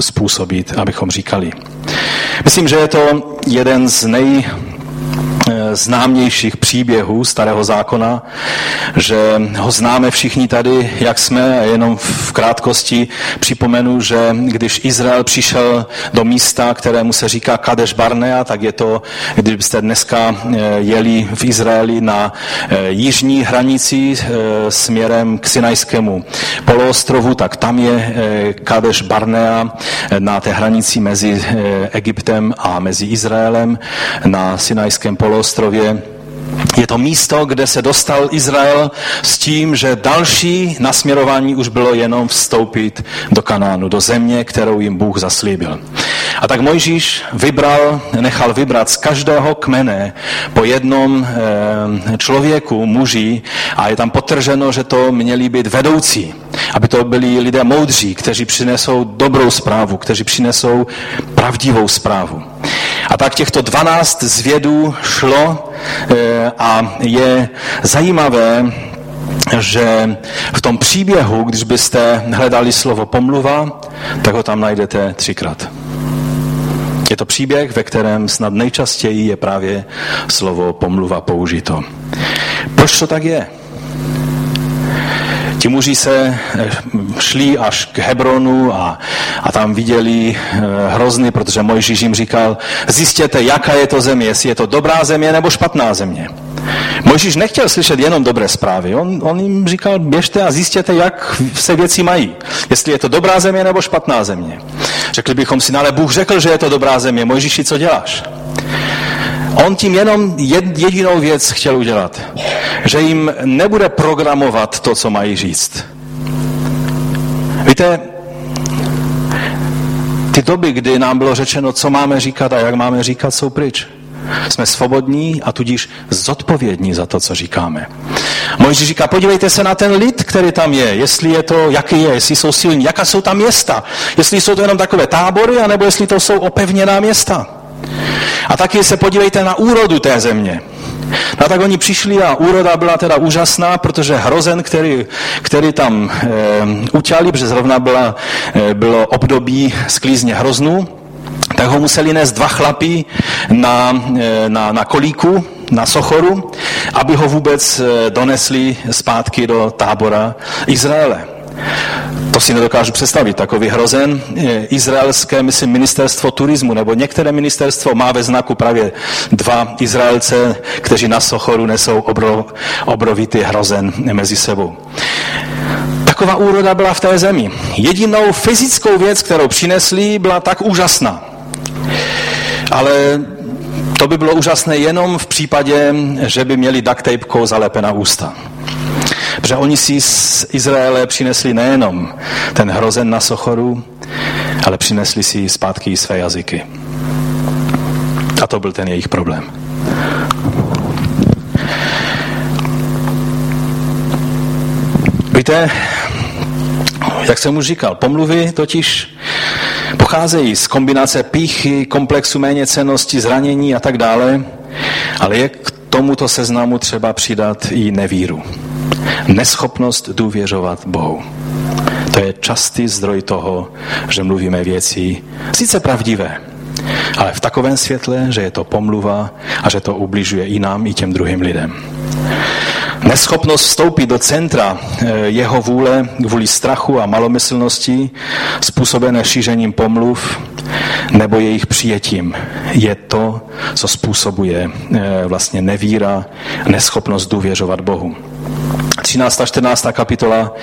S1: způsobit, abychom říkali. Myslím, že je to jeden z nej známějších příběhů Starého zákona, že ho známe všichni tady, jak jsme, jenom v krátkosti připomenu, že když Izrael přišel do místa, kterému se říká Kadeš Barnea, tak je to, kdybyste dneska eh, jeli v Izraeli na eh, jižní hranici eh, směrem k Sinajskému poloostrovu, tak tam je Kadeš Barnea na té hranici mezi Egyptem a mezi Izraelem na Sinajském poloostrovu ostrově. Je to místo, kde se dostal Izrael s tím, že další nasměrování už bylo jenom vstoupit do Kanánu, do země, kterou jim Bůh zaslíbil. A tak Mojžíš vybral, nechal vybrat z každého kmene po jednom eh, člověku, muži, a je tam potrženo, že to měli být vedoucí, aby to byli lidé moudří, kteří přinesou dobrou zprávu, kteří přinesou pravdivou zprávu. A tak těchto 12 zvědů šlo eh, a je zajímavé, že v tom příběhu, když byste hledali slovo pomluva, tak ho tam najdete třikrát. Je to příběh, ve kterém snad nejčastěji je právě slovo pomluva použito. Proč to tak je? Ti muži se eh, šli až k Hebronu a, a tam viděli eh, hrozny, protože Mojžíš jim říkal, zjistěte, jaká je to země, jestli je to dobrá země nebo špatná země. Mojžíš nechtěl slyšet jenom dobré zprávy. On, on jim říkal, běžte a zjistěte, jak se věci mají. Jestli je to dobrá země nebo špatná země. Řekli bychom si, no ale Bůh řekl, že je to dobrá země. Mojžíši, co děláš? On tím jenom jedinou věc chtěl udělat. Že jim nebude programovat to, co mají říct. Víte, ty doby, kdy nám bylo řečeno, co máme říkat a jak máme říkat, jsou pryč. Jsme svobodní a tudíž zodpovědní za to, co říkáme. Mojžíš říká, podívejte se na ten lid, který tam je, jestli je to, jaký je, jestli jsou silní, jaká jsou tam města, jestli jsou to jenom takové tábory, anebo jestli to jsou opevněná města. A taky se podívejte na úrodu té země. No tak oni přišli a úroda byla teda úžasná, protože hrozen, který, který tam e, utěli, protože zrovna byla, e, bylo období sklízně hroznů, tak ho museli nést dva chlapí na, e, na, na kolíku, na Sochoru, aby ho vůbec donesli zpátky do tábora Izraele. To si nedokážu představit, takový hrozen. Izraelské, myslím, ministerstvo turismu, nebo některé ministerstvo má ve znaku právě dva Izraelce, kteří na Sochoru nesou obro, obrovitý hrozen mezi sebou. Taková úroda byla v té zemi. Jedinou fyzickou věc, kterou přinesli, byla tak úžasná. Ale to by bylo úžasné jenom v případě, že by měli duct tapekou zalepená ústa. Protože oni si z Izraele přinesli nejenom ten hrozen na Sochoru, ale přinesli si zpátky i své jazyky. A to byl ten jejich problém. Víte, jak jsem už říkal, pomluvy totiž pocházejí z kombinace píchy, komplexu méněcenosti, zranění a tak dále, ale je k tomuto seznamu třeba přidat i nevíru. Neschopnost důvěřovat Bohu. To je častý zdroj toho, že mluvíme věci sice pravdivé, ale v takovém světle, že je to pomluva a že to ubližuje i nám, i těm druhým lidem. Neschopnost vstoupit do centra eh, jeho vůle kvůli strachu a malomyslnosti, způsobené šířením pomluv nebo jejich přijetím, je to, co způsobuje eh, vlastně nevíra, neschopnost důvěřovat Bohu. 13. a 14. kapitola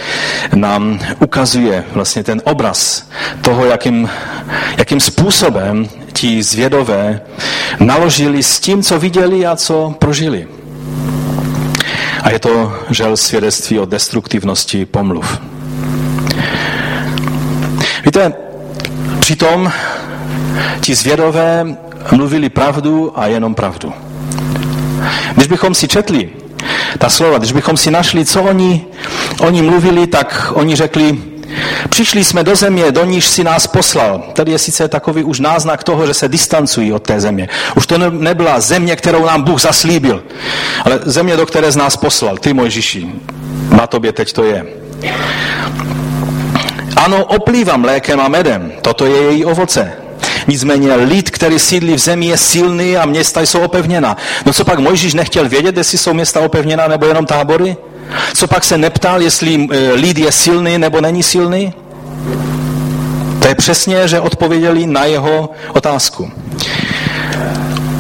S1: nám ukazuje vlastně ten obraz toho, jakým, jakým způsobem ti zvědové naložili s tím, co viděli a co prožili. A je to žel svědectví o destruktivnosti pomluv. Víte, přitom ti zvědové mluvili pravdu a jenom pravdu. Když bychom si četli ta slova, když bychom si našli, co oni, oni mluvili, tak oni řekli, Přišli jsme do země, do níž si nás poslal. Tady je sice takový už náznak toho, že se distancují od té země. Už to nebyla země, kterou nám Bůh zaslíbil, ale země, do které z nás poslal. Ty, Mojžiši, na tobě teď to je. Ano, oplývá mlékem a medem. Toto je její ovoce. Nicméně lid, který sídlí v zemi, je silný a města jsou opevněna. No co pak Mojžíš nechtěl vědět, jestli jsou města opevněna nebo jenom tábory? Co pak se neptal, jestli eh, lid je silný nebo není silný? To je přesně, že odpověděli na jeho otázku.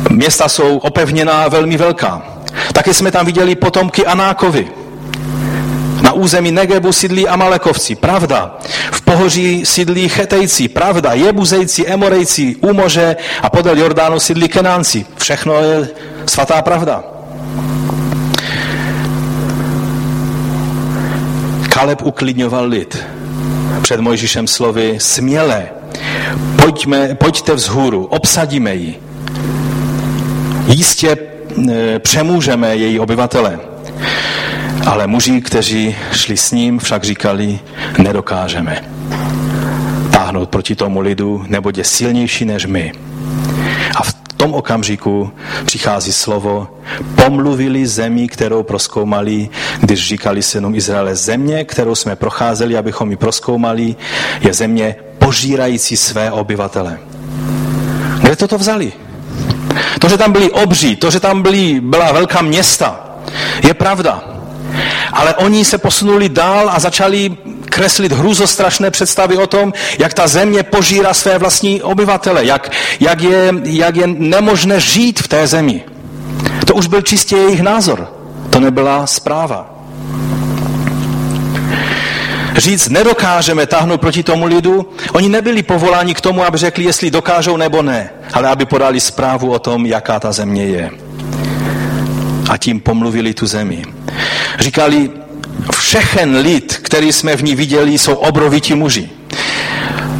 S1: Města jsou opevněná velmi velká. Taky jsme tam viděli potomky Anákovi. Na území Negebu sídlí Amalekovci, pravda. V pohoří sídlí Chetejci, pravda. Jebuzejci, Emorejci, u moře a podél Jordánu sídlí Kenánci. Všechno je svatá pravda. Kaleb uklidňoval lid před Mojžíšem slovy směle, pojďme, pojďte vzhůru, obsadíme ji. Jistě e, přemůžeme její obyvatele. Ale muži, kteří šli s ním, však říkali, nedokážeme táhnout proti tomu lidu, nebo je silnější než my. A v tom okamžiku přichází slovo, pomluvili zemi, kterou proskoumali, když říkali synům Izraele, země, kterou jsme procházeli, abychom ji proskoumali, je země požírající své obyvatele. Kde toto vzali? To, že tam byli obří, to, že tam byly, byla velká města, je pravda. Ale oni se posunuli dál a začali kreslit hrůzostrašné představy o tom, jak ta země požírá své vlastní obyvatele, jak, jak, je, jak je nemožné žít v té zemi. To už byl čistě jejich názor. To nebyla zpráva. Říct, nedokážeme táhnout proti tomu lidu, oni nebyli povoláni k tomu, aby řekli, jestli dokážou nebo ne, ale aby podali zprávu o tom, jaká ta země je. A tím pomluvili tu zemi. Říkali, všechen lid, který jsme v ní viděli, jsou obrovití muži.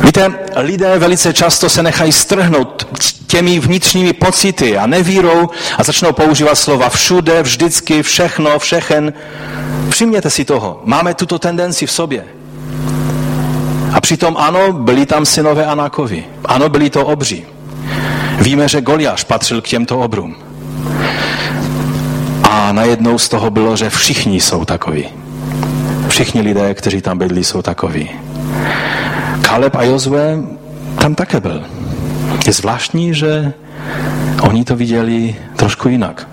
S1: Víte, lidé velice často se nechají strhnout těmi vnitřními pocity a nevírou a začnou používat slova všude, vždycky, všechno, všechen. Všimněte si toho. Máme tuto tendenci v sobě. A přitom ano, byli tam synové Anákovi. Ano, byli to obří. Víme, že Goliáš patřil k těmto obrům. A najednou z toho bylo, že všichni jsou takoví. Všichni lidé, kteří tam bydlí, jsou takoví. Kaleb a Jozue tam také byl. Je zvláštní, že oni to viděli trošku jinak.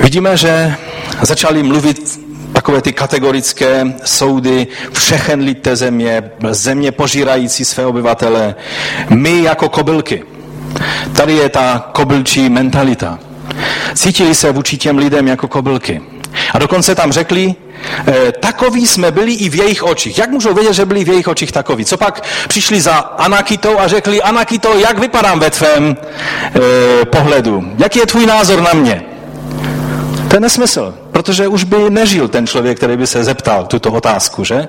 S1: Vidíme, že začali mluvit takové ty kategorické soudy, všechen lid té země, země požírající své obyvatele, my jako kobylky. Tady je ta kobylčí mentalita. Cítili se vůči těm lidem jako kobylky. A dokonce tam řekli, e, takoví jsme byli i v jejich očích. Jak můžou vědět, že byli v jejich očích takoví? Co pak přišli za Anakitou a řekli, Anakito, jak vypadám ve tvém e, pohledu? Jaký je tvůj názor na mě? To je nesmysl, protože už by nežil ten člověk, který by se zeptal tuto otázku, že?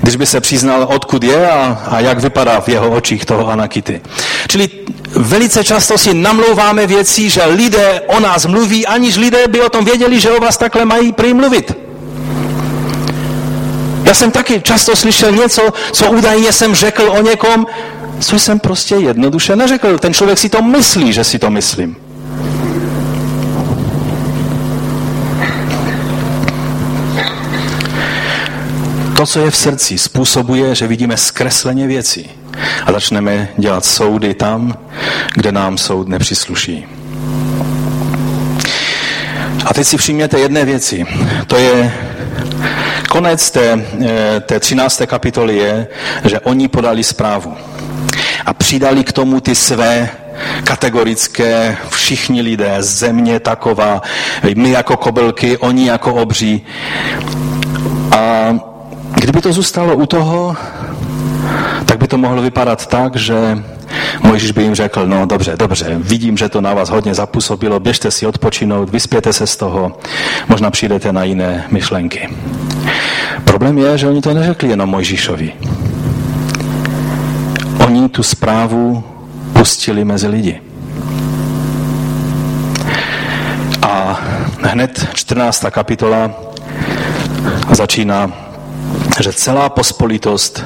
S1: Když by se přiznal, odkud je a, a jak vypadá v jeho očích toho Anakity. Čili velice často si namlouváme věci, že lidé o nás mluví, aniž lidé by o tom věděli, že o vás takhle mají prý mluvit. Já jsem taky často slyšel něco, co údajně jsem řekl o někom, co jsem prostě jednoduše neřekl. Ten člověk si to myslí, že si to myslím. To, co je v srdci, způsobuje, že vidíme zkresleně věci a začneme dělat soudy tam, kde nám soud nepřísluší. A teď si všimněte jedné věci. To je konec té, eh, té 13. kapitoly je, že oni podali zprávu a přidali k tomu ty své kategorické, všichni lidé, země taková, my jako kobylky, oni jako obří. A kdyby to zůstalo u toho, tak by to mohlo vypadat tak, že Mojžíš by jim řekl, no dobře, dobře, vidím, že to na vás hodně zapůsobilo, běžte si odpočinout, vyspěte se z toho, možná přijdete na jiné myšlenky. Problém je, že oni to neřekli jenom Mojžíšovi. Oni tu zprávu pustili mezi lidi. A hned 14. kapitola začíná, že celá pospolitost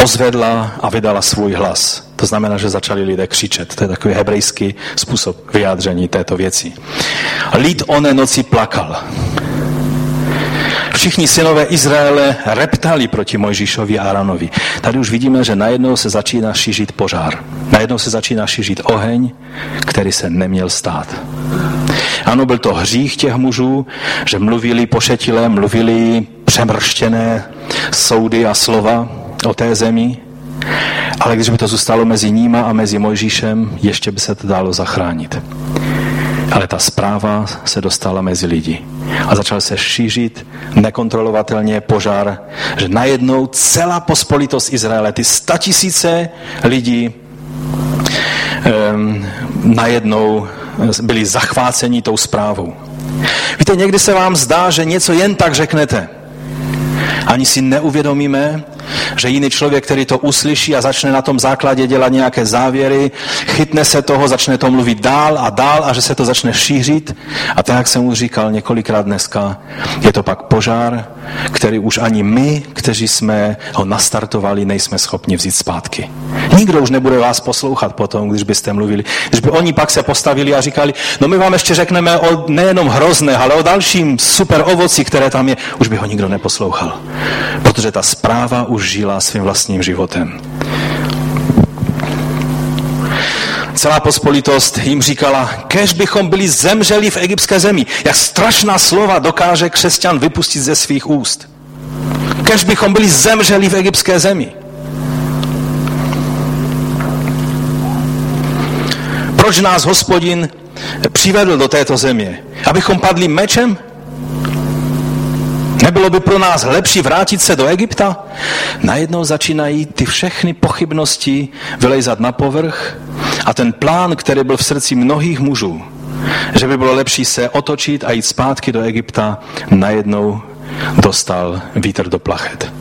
S1: pozvedla a vydala svůj hlas. To znamená, že začali lidé křičet. To je takový hebrejský způsob vyjádření této věci. Lid oné noci plakal. Všichni synové Izraele reptali proti Mojžíšovi a Aranovi. Tady už vidíme, že najednou se začíná šířit požár. Najednou se začíná šířit oheň, který se neměl stát. Ano, byl to hřích těch mužů, že mluvili pošetilé, mluvili přemrštěné soudy a slova o té zemi, ale když by to zůstalo mezi níma a mezi Mojžíšem, ještě by se to dalo zachránit. Ale ta zpráva se dostala mezi lidi a začal se šířit nekontrolovatelně požár, že najednou celá pospolitost Izraele, ty statisíce lidí, um, najednou byli zachváceni tou zprávou. Víte, někdy se vám zdá, že něco jen tak řeknete. Ani si neuvědomíme, že jiný člověk, který to uslyší a začne na tom základě dělat nějaké závěry, chytne se toho, začne to mluvit dál a dál a že se to začne šířit. A tak, jak jsem už říkal několikrát dneska, je to pak požár, který už ani my, kteří jsme ho nastartovali, nejsme schopni vzít zpátky. Nikdo už nebude vás poslouchat potom, když byste mluvili. Když by oni pak se postavili a říkali, no my vám ještě řekneme o nejenom hrozné, ale o dalším super ovoci, které tam je, už by ho nikdo neposlouchal. Protože ta zpráva už žila svým vlastním životem. Celá pospolitost jim říkala, kež bychom byli zemřeli v egyptské zemi. Jak strašná slova dokáže křesťan vypustit ze svých úst. Kež bychom byli zemřeli v egyptské zemi. Proč nás hospodin přivedl do této země? Abychom padli mečem? Nebylo by pro nás lepší vrátit se do Egypta? Najednou začínají ty všechny pochybnosti vylejzat na povrch a ten plán, který byl v srdci mnohých mužů, že by bylo lepší se otočit a jít zpátky do Egypta, najednou dostal vítr do plachet.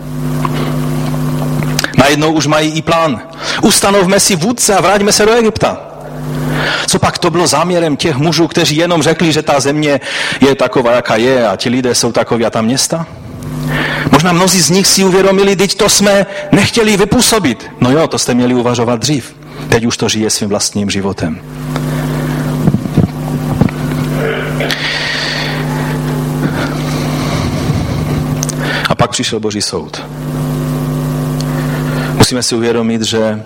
S1: Najednou už mají i plán. Ustanovme si vůdce a vraťme se do Egypta. Co pak to bylo záměrem těch mužů, kteří jenom řekli, že ta země je taková, jaká je a ti lidé jsou takoví a ta města? Možná mnozí z nich si uvědomili, teď to jsme nechtěli vypůsobit. No jo, to jste měli uvažovat dřív. Teď už to žije svým vlastním životem. A pak přišel Boží soud. Musíme si uvědomit, že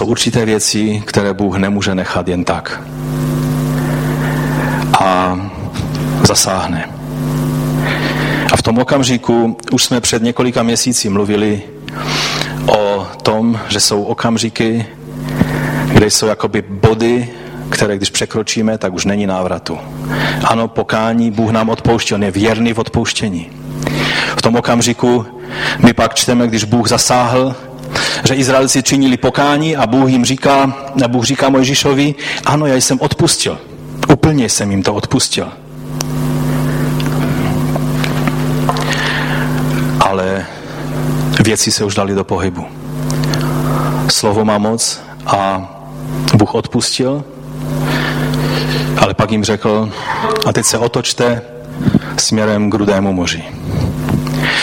S1: jsou určité věci, které Bůh nemůže nechat jen tak. A zasáhne. A v tom okamžiku už jsme před několika měsíci mluvili o tom, že jsou okamžiky, kde jsou jakoby body, které když překročíme, tak už není návratu. Ano, pokání, Bůh nám odpouští, on je věrný v odpouštění. V tom okamžiku my pak čteme, když Bůh zasáhl, že Izraelci činili pokání a Bůh jim říká, Bůh říká Mojžišovi, ano, já jsem odpustil. Úplně jsem jim to odpustil. Ale věci se už dali do pohybu. Slovo má moc a Bůh odpustil, ale pak jim řekl, a teď se otočte směrem k Rudému moři.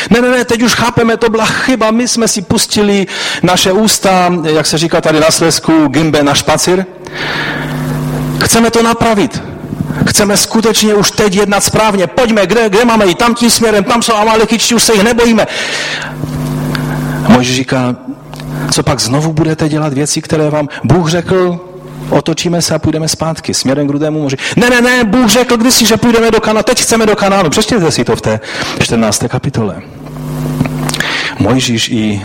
S1: Ne, ne, ne, teď už chápeme, to byla chyba, my jsme si pustili naše ústa, jak se říká tady na Slesku, gimbe na špacir. Chceme to napravit. Chceme skutečně už teď jednat správně. Pojďme, kde, kde máme jít? Tam tím směrem, tam jsou Amalekičtí, už se jich nebojíme. A Mojžíš říká, co pak znovu budete dělat věci, které vám Bůh řekl, otočíme se a půjdeme zpátky směrem k Rudému moři. Ne, ne, ne, Bůh řekl kdysi, že půjdeme do Kanánu, teď chceme do Kanánu. Přečtěte si to v té 14. kapitole. Mojžíš i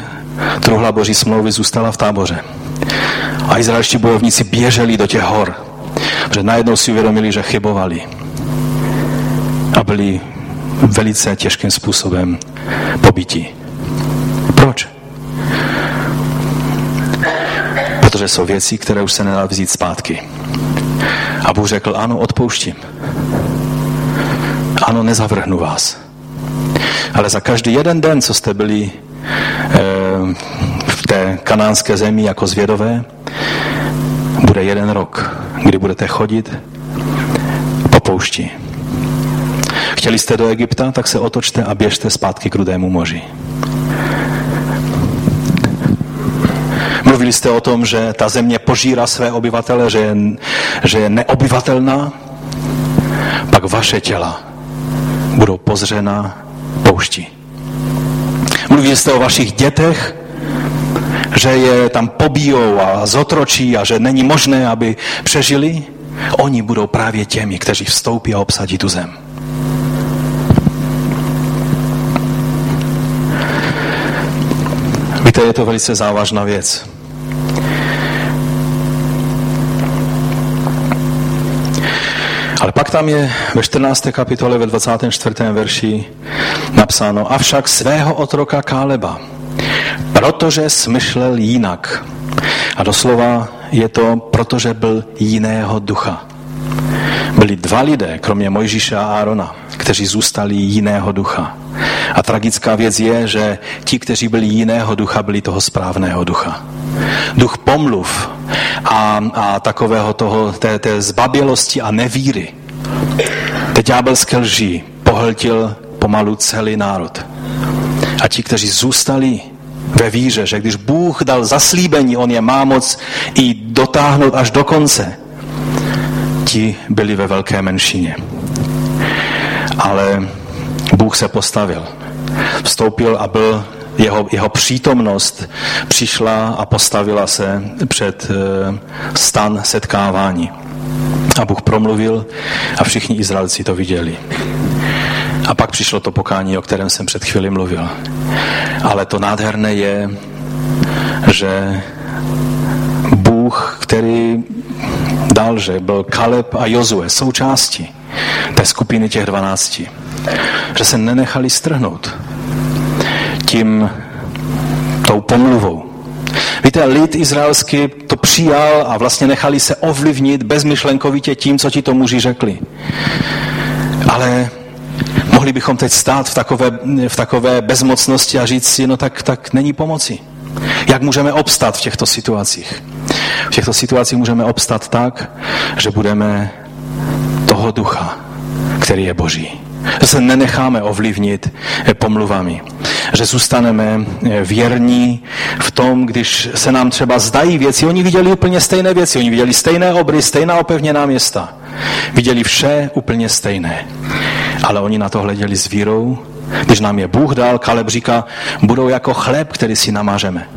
S1: truhla boží smlouvy zůstala v táboře. A izraelští bojovníci běželi do těch hor, protože najednou si uvědomili, že chybovali. A byli velice těžkým způsobem pobyti. Proč? Protože jsou věci, které už se nedá vzít zpátky. A Bůh řekl, ano, odpouštím. Ano, nezavrhnu vás. Ale za každý jeden den, co jste byli eh, v té kanánské zemi jako zvědové, bude jeden rok, kdy budete chodit po poušti. Chtěli jste do Egypta, tak se otočte a běžte zpátky k Rudému moři. Mluvili jste o tom, že ta země požírá své obyvatele, že je, že je neobyvatelná. Pak vaše těla budou pozřena poušti. Mluvili jste o vašich dětech, že je tam pobijou a zotročí a že není možné, aby přežili. Oni budou právě těmi, kteří vstoupí a obsadí tu zem. Víte, je to velice závažná věc. Ale pak tam je ve 14. kapitole ve 24. verši napsáno Avšak svého otroka Káleba, protože smyšlel jinak. A doslova je to, protože byl jiného ducha. Byli dva lidé, kromě Mojžíše a Árona, kteří zůstali jiného ducha. A tragická věc je, že ti, kteří byli jiného ducha, byli toho správného ducha. Duch pomluv a, a takového toho, té, té zbabělosti a nevíry. Té ďábelské lží pohltil pomalu celý národ. A ti, kteří zůstali ve víře, že když Bůh dal zaslíbení, on je má moc i dotáhnout až do konce, ti byli ve velké menšině. Ale Bůh se postavil. Vstoupil a byl jeho, jeho přítomnost přišla a postavila se před eh, stan setkávání. A Bůh promluvil a všichni Izraelci to viděli. A pak přišlo to pokání, o kterém jsem před chvíli mluvil. Ale to nádherné je, že Bůh, který dal, že byl Kaleb a Jozue součástí té skupiny těch dvanácti, že se nenechali strhnout tím tou pomluvou. Víte, lid izraelský to přijal a vlastně nechali se ovlivnit bezmyšlenkovitě tím, co ti to muži řekli. Ale mohli bychom teď stát v takové, v takové bezmocnosti a říct si, no tak, tak není pomoci. Jak můžeme obstát v těchto situacích? V těchto situacích můžeme obstát tak, že budeme toho ducha, který je boží. Že se nenecháme ovlivnit pomluvami. Že zůstaneme věrní v tom, když se nám třeba zdají věci. Oni viděli úplně stejné věci. Oni viděli stejné obry, stejná opevněná města. Viděli vše úplně stejné. Ale oni na to hleděli s vírou. Když nám je Bůh dal, Kaleb říká, budou jako chléb, který si namážeme.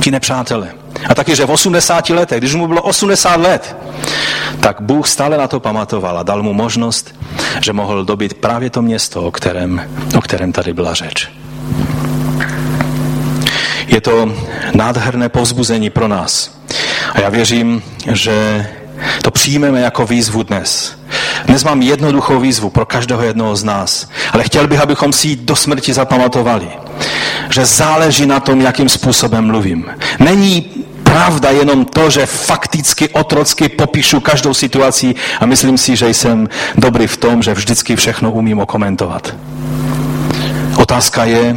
S1: Ti nepřátelé. A taky, že v 80 letech, když mu bylo 80 let, tak Bůh stále na to pamatoval a dal mu možnost, že mohl dobit právě to město, o kterém, o kterém tady byla řeč. Je to nádherné povzbuzení pro nás. A já věřím, že to přijmeme jako výzvu dnes. Dnes mám jednoduchou výzvu pro každého jednoho z nás, ale chtěl bych, abychom si ji do smrti zapamatovali. Že záleží na tom, jakým způsobem mluvím. Není pravda jenom to, že fakticky otrocky popíšu každou situaci a myslím si, že jsem dobrý v tom, že vždycky všechno umím okomentovat. Otázka je,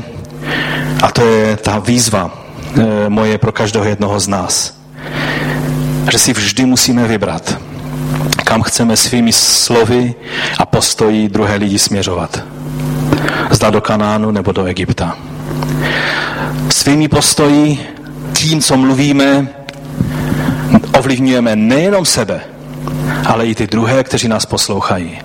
S1: a to je ta výzva e, moje pro každého jednoho z nás, že si vždy musíme vybrat, kam chceme svými slovy a postoji druhé lidi směřovat. Zda do Kanánu nebo do Egypta. Svými postoji tím, co mluvíme, ovlivňujeme nejenom sebe, ale i ty druhé, kteří nás poslouchají.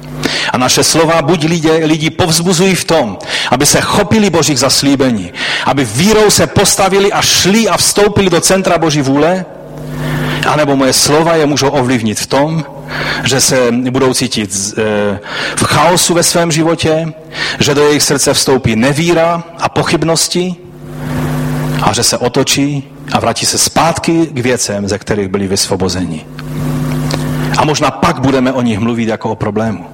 S1: A naše slova buď lidi, lidi povzbuzují v tom, aby se chopili božích zaslíbení, aby vírou se postavili a šli a vstoupili do centra boží vůle, anebo moje slova je můžou ovlivnit v tom, že se budou cítit e, v chaosu ve svém životě, že do jejich srdce vstoupí nevíra a pochybnosti a že se otočí a vrátí se zpátky k věcem, ze kterých byli vysvobozeni. A možná pak budeme o nich mluvit jako o problému.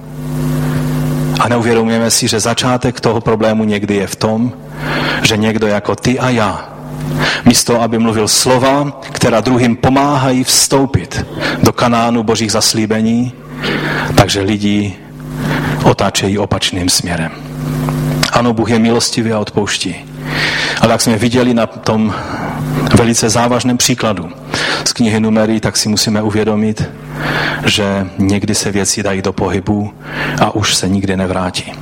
S1: A neuvědomujeme si, že začátek toho problému někdy je v tom, že někdo jako ty a já, místo aby mluvil slova, která druhým pomáhají vstoupit do kanánu božích zaslíbení, takže lidi otáčejí opačným směrem. Ano, Bůh je milostivý a odpouští. Ale jak jsme viděli na tom velice závažném příkladu z knihy Numery, tak si musíme uvědomit, že někdy se věci dají do pohybu a už se nikdy nevrátí.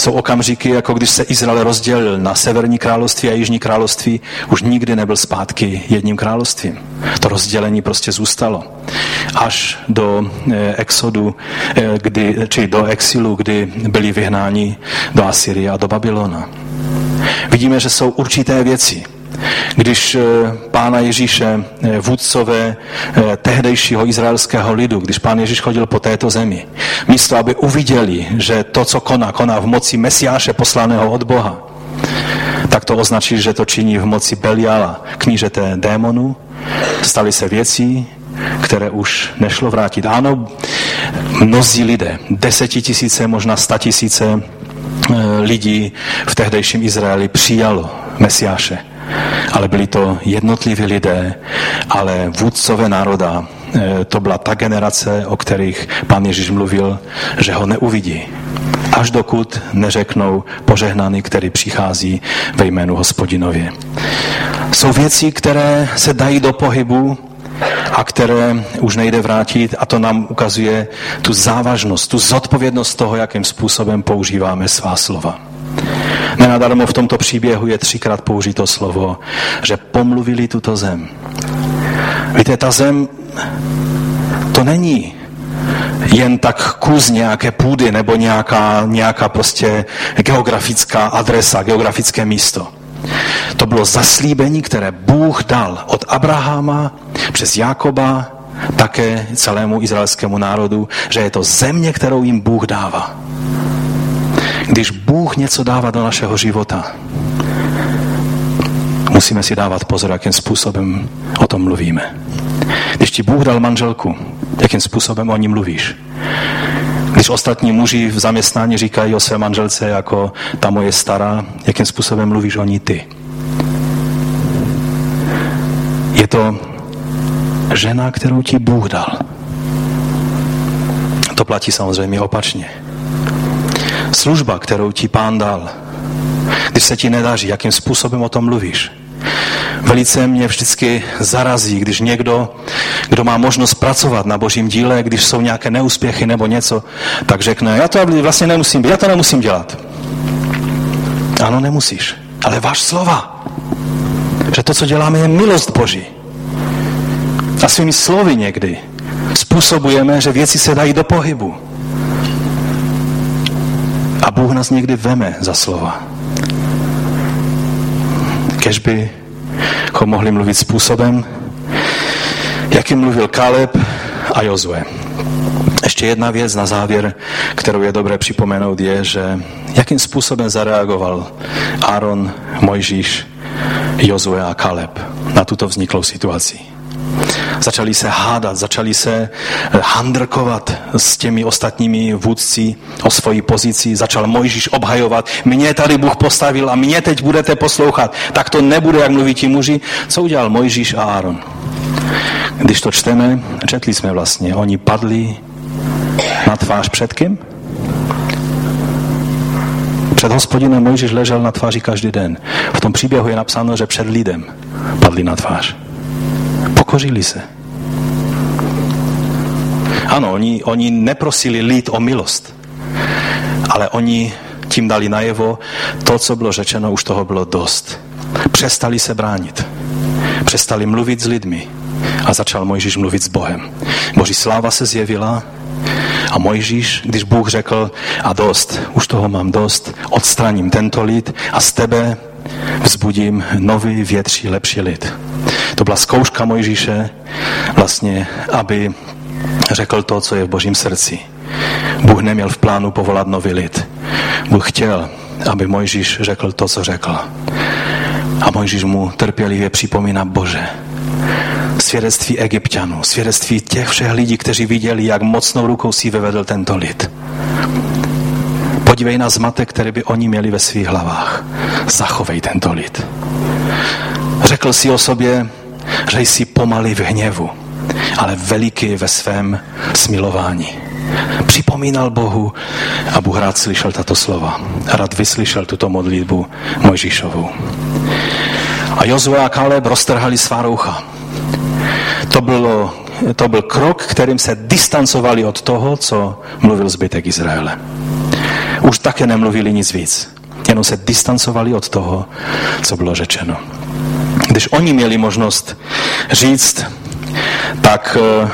S1: Jsou okamžiky, jako když se Izrael rozdělil na severní království a jižní království, už nikdy nebyl zpátky jedním královstvím. To rozdělení prostě zůstalo. Až do eh, exodu, eh, kdy, či do exilu, kdy byli vyhnáni do Asyrie a do Babylona. Vidíme, že jsou určité věci, když eh, pána Ježíše, eh, vůdcové eh, tehdejšího izraelského lidu, když pán Ježíš chodil po této zemi, místo, aby uviděli, že to, co koná, koná v moci Mesiáše poslaného od Boha, tak to označí, že to činí v moci Beliala, knížete démonu, staly se věcí, které už nešlo vrátit. Ano, mnozí lidé, desetitisíce, možná statisíce lidí v tehdejším Izraeli přijalo Mesiáše ale byli to jednotliví lidé, ale vůdcové národa, eh, to byla ta generace, o kterých pán Ježíš mluvil, že ho neuvidí. Až dokud neřeknou požehnaný, který přichází ve jménu hospodinově. Jsou věci, které se dají do pohybu, a které už nejde vrátit a to nám ukazuje tu závažnost, tu zodpovědnost toho, jakým způsobem používáme svá slova. Nenadarmo v tomto příběhu je třikrát použito slovo, že pomluvili tuto zem. Víte, ta zem to není jen tak kus nějaké půdy nebo nějaká, nějaká prostě geografická adresa, geografické místo. To bylo zaslíbení, které Bůh dal od Abrahama přes Jakoba, také celému izraelskému národu, že je to země, kterou jim Bůh dává. Když Bůh něco dává do našeho života, musíme si dávat pozor, jakým způsobem o tom mluvíme. Když ti Bůh dal manželku, jakým způsobem o ní mluvíš? Když ostatní muži v zaměstnání říkají o své manželce jako ta moje stará, jakým způsobem mluvíš o ní ty? Je to žena, kterou ti Bůh dal. To platí samozřejmě opačně služba, kterou ti pán dal, když se ti nedaří, jakým způsobem o tom mluvíš. Velice mě vždycky zarazí, když někdo, kdo má možnost pracovat na božím díle, když jsou nějaké neúspěchy nebo něco, tak řekne, já to vlastně nemusím, já to nemusím dělat. Ano, nemusíš, ale váš slova. Že to, co děláme, je milost Boží. A svými slovy někdy způsobujeme, že věci se dají do pohybu. Bůh nás někdy veme za slova. Kež bychom mohli mluvit způsobem, jakým mluvil Kaleb a Jozue. Ještě jedna věc na závěr, kterou je dobré připomenout, je, že jakým způsobem zareagoval Aaron, Mojžíš, Jozue a Kaleb na tuto vzniklou situaci. Začali se hádat, začali se eh, handrkovat s těmi ostatními vůdci o svoji pozici. Začal Mojžíš obhajovat, mě tady Bůh postavil a mě teď budete poslouchat. Tak to nebude, jak mluví ti muži. Co udělal Mojžíš a Áron? Když to čteme, četli jsme vlastně, oni padli na tvář před kým? Před hospodinem Mojžíš ležel na tváři každý den. V tom příběhu je napsáno, že před lidem padli na tvář. Pokořili se. Ano, oni, oni neprosili lid o milost, ale oni tím dali najevo, to, co bylo řečeno, už toho bylo dost. Přestali se bránit. Přestali mluvit s lidmi. A začal Mojžíš mluvit s Bohem. Boží sláva se zjevila a Mojžíš, když Bůh řekl, a dost, už toho mám dost, odstraním tento lid a z tebe vzbudím nový, větší, lepší lid. To byla zkouška Mojžíše, vlastně, aby řekl to, co je v božím srdci. Bůh neměl v plánu povolat nový lid. Bůh chtěl, aby Mojžíš řekl to, co řekl. A Mojžíš mu trpělivě připomíná Bože. Svědectví egyptianů, svědectví těch všech lidí, kteří viděli, jak mocnou rukou si vyvedl tento lid. Podívej na zmatek, který by oni měli ve svých hlavách. Zachovej tento lid. Řekl si o sobě, že jsi pomalý v hněvu, ale veliký ve svém smilování. Připomínal Bohu a Bůh rád slyšel tato slova. Rád vyslyšel tuto modlitbu Mojžíšovou. A Jozue a Kaleb roztrhali svá roucha. To, bylo, to byl krok, kterým se distancovali od toho, co mluvil zbytek Izraele. Už také nemluvili nic víc. Jenom se distancovali od toho, co bylo řečeno. Když oni měli možnost říct, tak uh,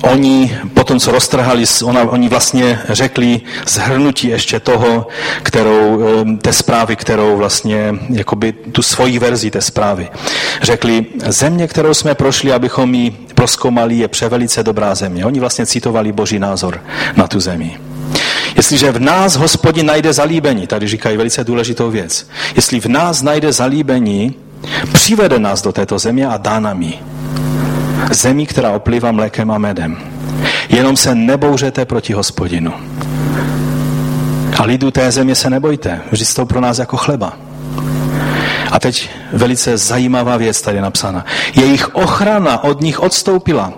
S1: oni potom, co roztrhali, ona, oni vlastně řekli zhrnutí ještě toho, kterou, uh, té zprávy, kterou vlastně, jakoby tu svoji verzi té zprávy. Řekli, země, kterou jsme prošli, abychom ji proskoumali, je převelice dobrá země. Oni vlastně citovali boží názor na tu zemi. Jestliže v nás hospodin najde zalíbení, tady říkají velice důležitou věc, jestli v nás najde zalíbení, přivede nás do této země a dá nám ji. Zemí, která oplývá mlékem a medem. Jenom se nebouřete proti hospodinu. A lidu té země se nebojte, vždy to pro nás jako chleba. A teď velice zajímavá věc tady je napsána. Jejich ochrana od nich odstoupila.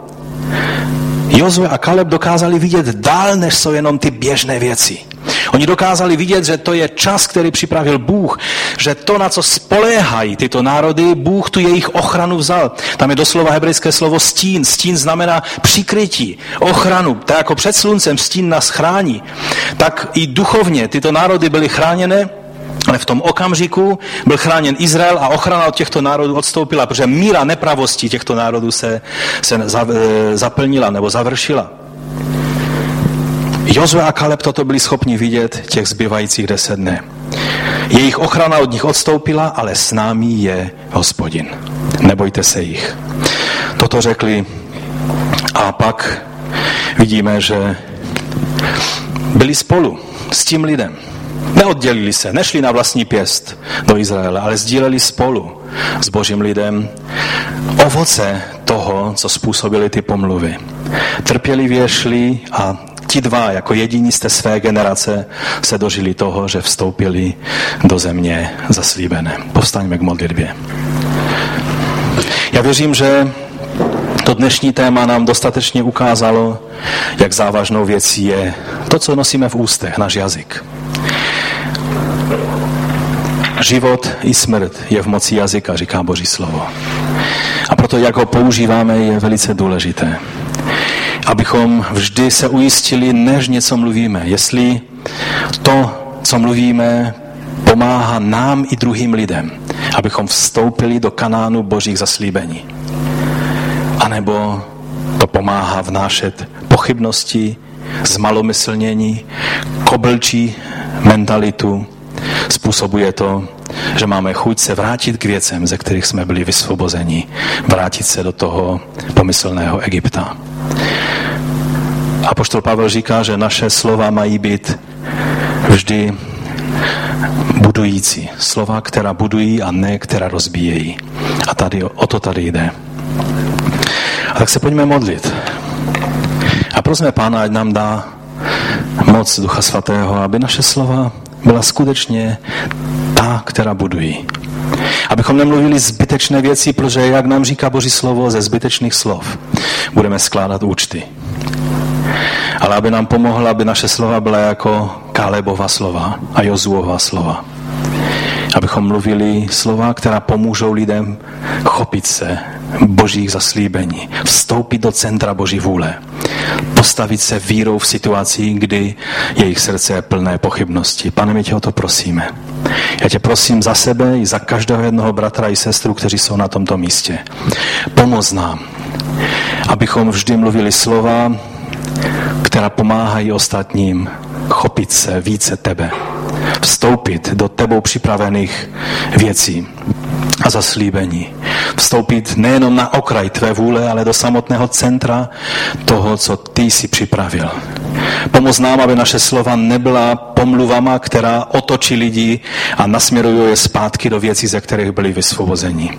S1: Jozue a Kaleb dokázali vidět dál, než jsou jenom ty běžné věci. Oni dokázali vidět, že to je čas, který připravil Bůh, že to, na co spoléhají tyto národy, Bůh tu jejich ochranu vzal. Tam je doslova hebrejské slovo stín. Stín znamená přikrytí, ochranu. Tak jako před sluncem stín nás chrání, tak i duchovně tyto národy byly chráněné ale v tom okamžiku byl chráněn Izrael a ochrana od těchto národů odstoupila, protože míra nepravosti těchto národů se, se e, zaplnila nebo završila. Jozue a Kaleb toto byli schopni vidět těch zbývajících deset dne. Jejich ochrana od nich odstoupila, ale s námi je hospodin. Nebojte se jich. Toto řekli a pak vidíme, že byli spolu s tím lidem. Neoddělili se, nešli na vlastní pěst do Izraele, ale sdíleli spolu s božím lidem ovoce toho, co způsobili ty pomluvy. Trpělivě šli a ti dva, jako jediní z té své generace, se dožili toho, že vstoupili do země zaslíbené. Povstaňme k modlitbě. Já věřím, že to dnešní téma nám dostatečně ukázalo, jak závažnou věcí je to, co nosíme v ústech, náš jazyk. Život i smrt je v moci jazyka, říká Boží slovo. A proto, jak ho používáme, je velice důležité. Abychom vždy se ujistili, než něco mluvíme. Jestli to, co mluvíme, pomáhá nám i druhým lidem, abychom vstoupili do kanánu božích zaslíbení. A nebo to pomáhá vnášet pochybnosti, zmalomyslnění, kobelčí mentalitu, Způsobuje to, že máme chuť se vrátit k věcem, ze kterých jsme byli vysvobozeni. Vrátit se do toho pomyslného Egypta. A poštol Pavel říká, že naše slova mají být vždy budující. Slova, která budují a ne, která rozbíjejí. A tady, o to tady jde. A tak se pojďme modlit. A prosme Pána, ať nám dá moc Ducha Svatého, aby naše slova byla skutečně ta, která budují. Abychom nemluvili zbytečné věci, protože, jak nám říká Boží slovo, ze zbytečných slov budeme skládat účty. Ale aby nám pomohla, aby naše slova byla jako Kálebova slova a Jozuova slova. Abychom mluvili slova, která pomůžou lidem chopit se božích zaslíbení, vstoupit do centra boží vůle, postavit se vírou v situaci, kdy jejich srdce je plné pochybnosti. Pane, my tě o to prosíme. Já tě prosím za sebe i za každého jednoho bratra i sestru, kteří jsou na tomto místě. Pomoz nám, abychom vždy mluvili slova, která pomáhají ostatním chopit se více tebe, vstoupit do tebou připravených věcí a zaslíbení. Vstoupit nejenom na okraj tvé vůle, ale do samotného centra toho, co ty jsi připravil. Pomoz nám, aby naše slova nebyla pomluvama, která otočí lidi a nasměrují je zpátky do věcí, ze kterých byli vysvobozeni.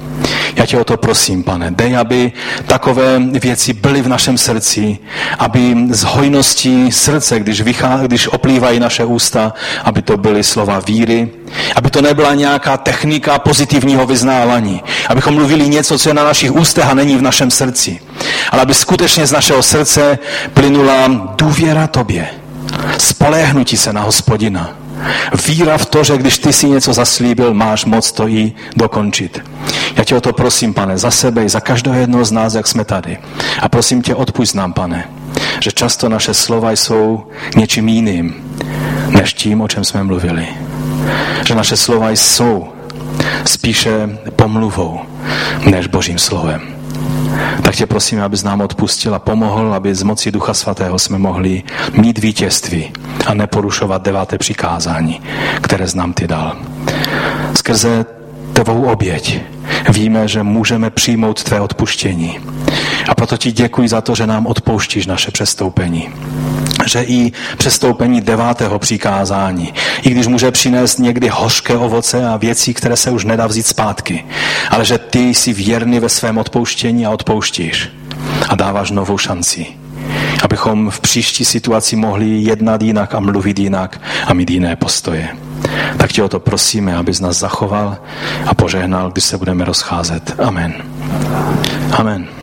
S1: Já tě o to prosím, pane. Dej, aby takové věci byly v našem srdci, aby z hojností srdce, když, vychá, když oplývají naše ústa, aby to byly slova víry, aby to nebyla nějaká technika pozitivního vyznávání, abychom mluvili něco, co je na našich ústech a není v našem srdci, ale aby skutečně z našeho srdce plynula důvěra tobě, spoléhnutí se na hospodina, Víra v to, že když ty si něco zaslíbil, máš moc to i dokončit. Já tě o to prosím, pane, za sebe i za každého jednoho z nás, jak jsme tady. A prosím tě, odpust nám, pane, že často naše slova jsou něčím jiným, než tím, o čem jsme mluvili. Že naše slova jsou spíše pomluvou, než Božím slovem. Tak tě prosím, abys nám odpustil a pomohl, aby z moci Ducha Svatého jsme mohli mít vítězství a neporušovat deváté přikázání, které znám ty dal. Skrze tvou oběť víme, že můžeme přijmout tvé odpuštění. A proto ti děkuji za to, že nám odpouštíš naše přestoupení že i přestoupení devátého přikázání, i když může přinést někdy hořké ovoce a věci, které se už nedá vzít zpátky, ale že ty jsi věrný ve svém odpouštění a odpouštíš a dáváš novou šanci abychom v příští situaci mohli jednat jinak a mluvit jinak a mít jiné postoje. Tak tě o to prosíme, abys nás zachoval a požehnal, když se budeme rozcházet. Amen. Amen.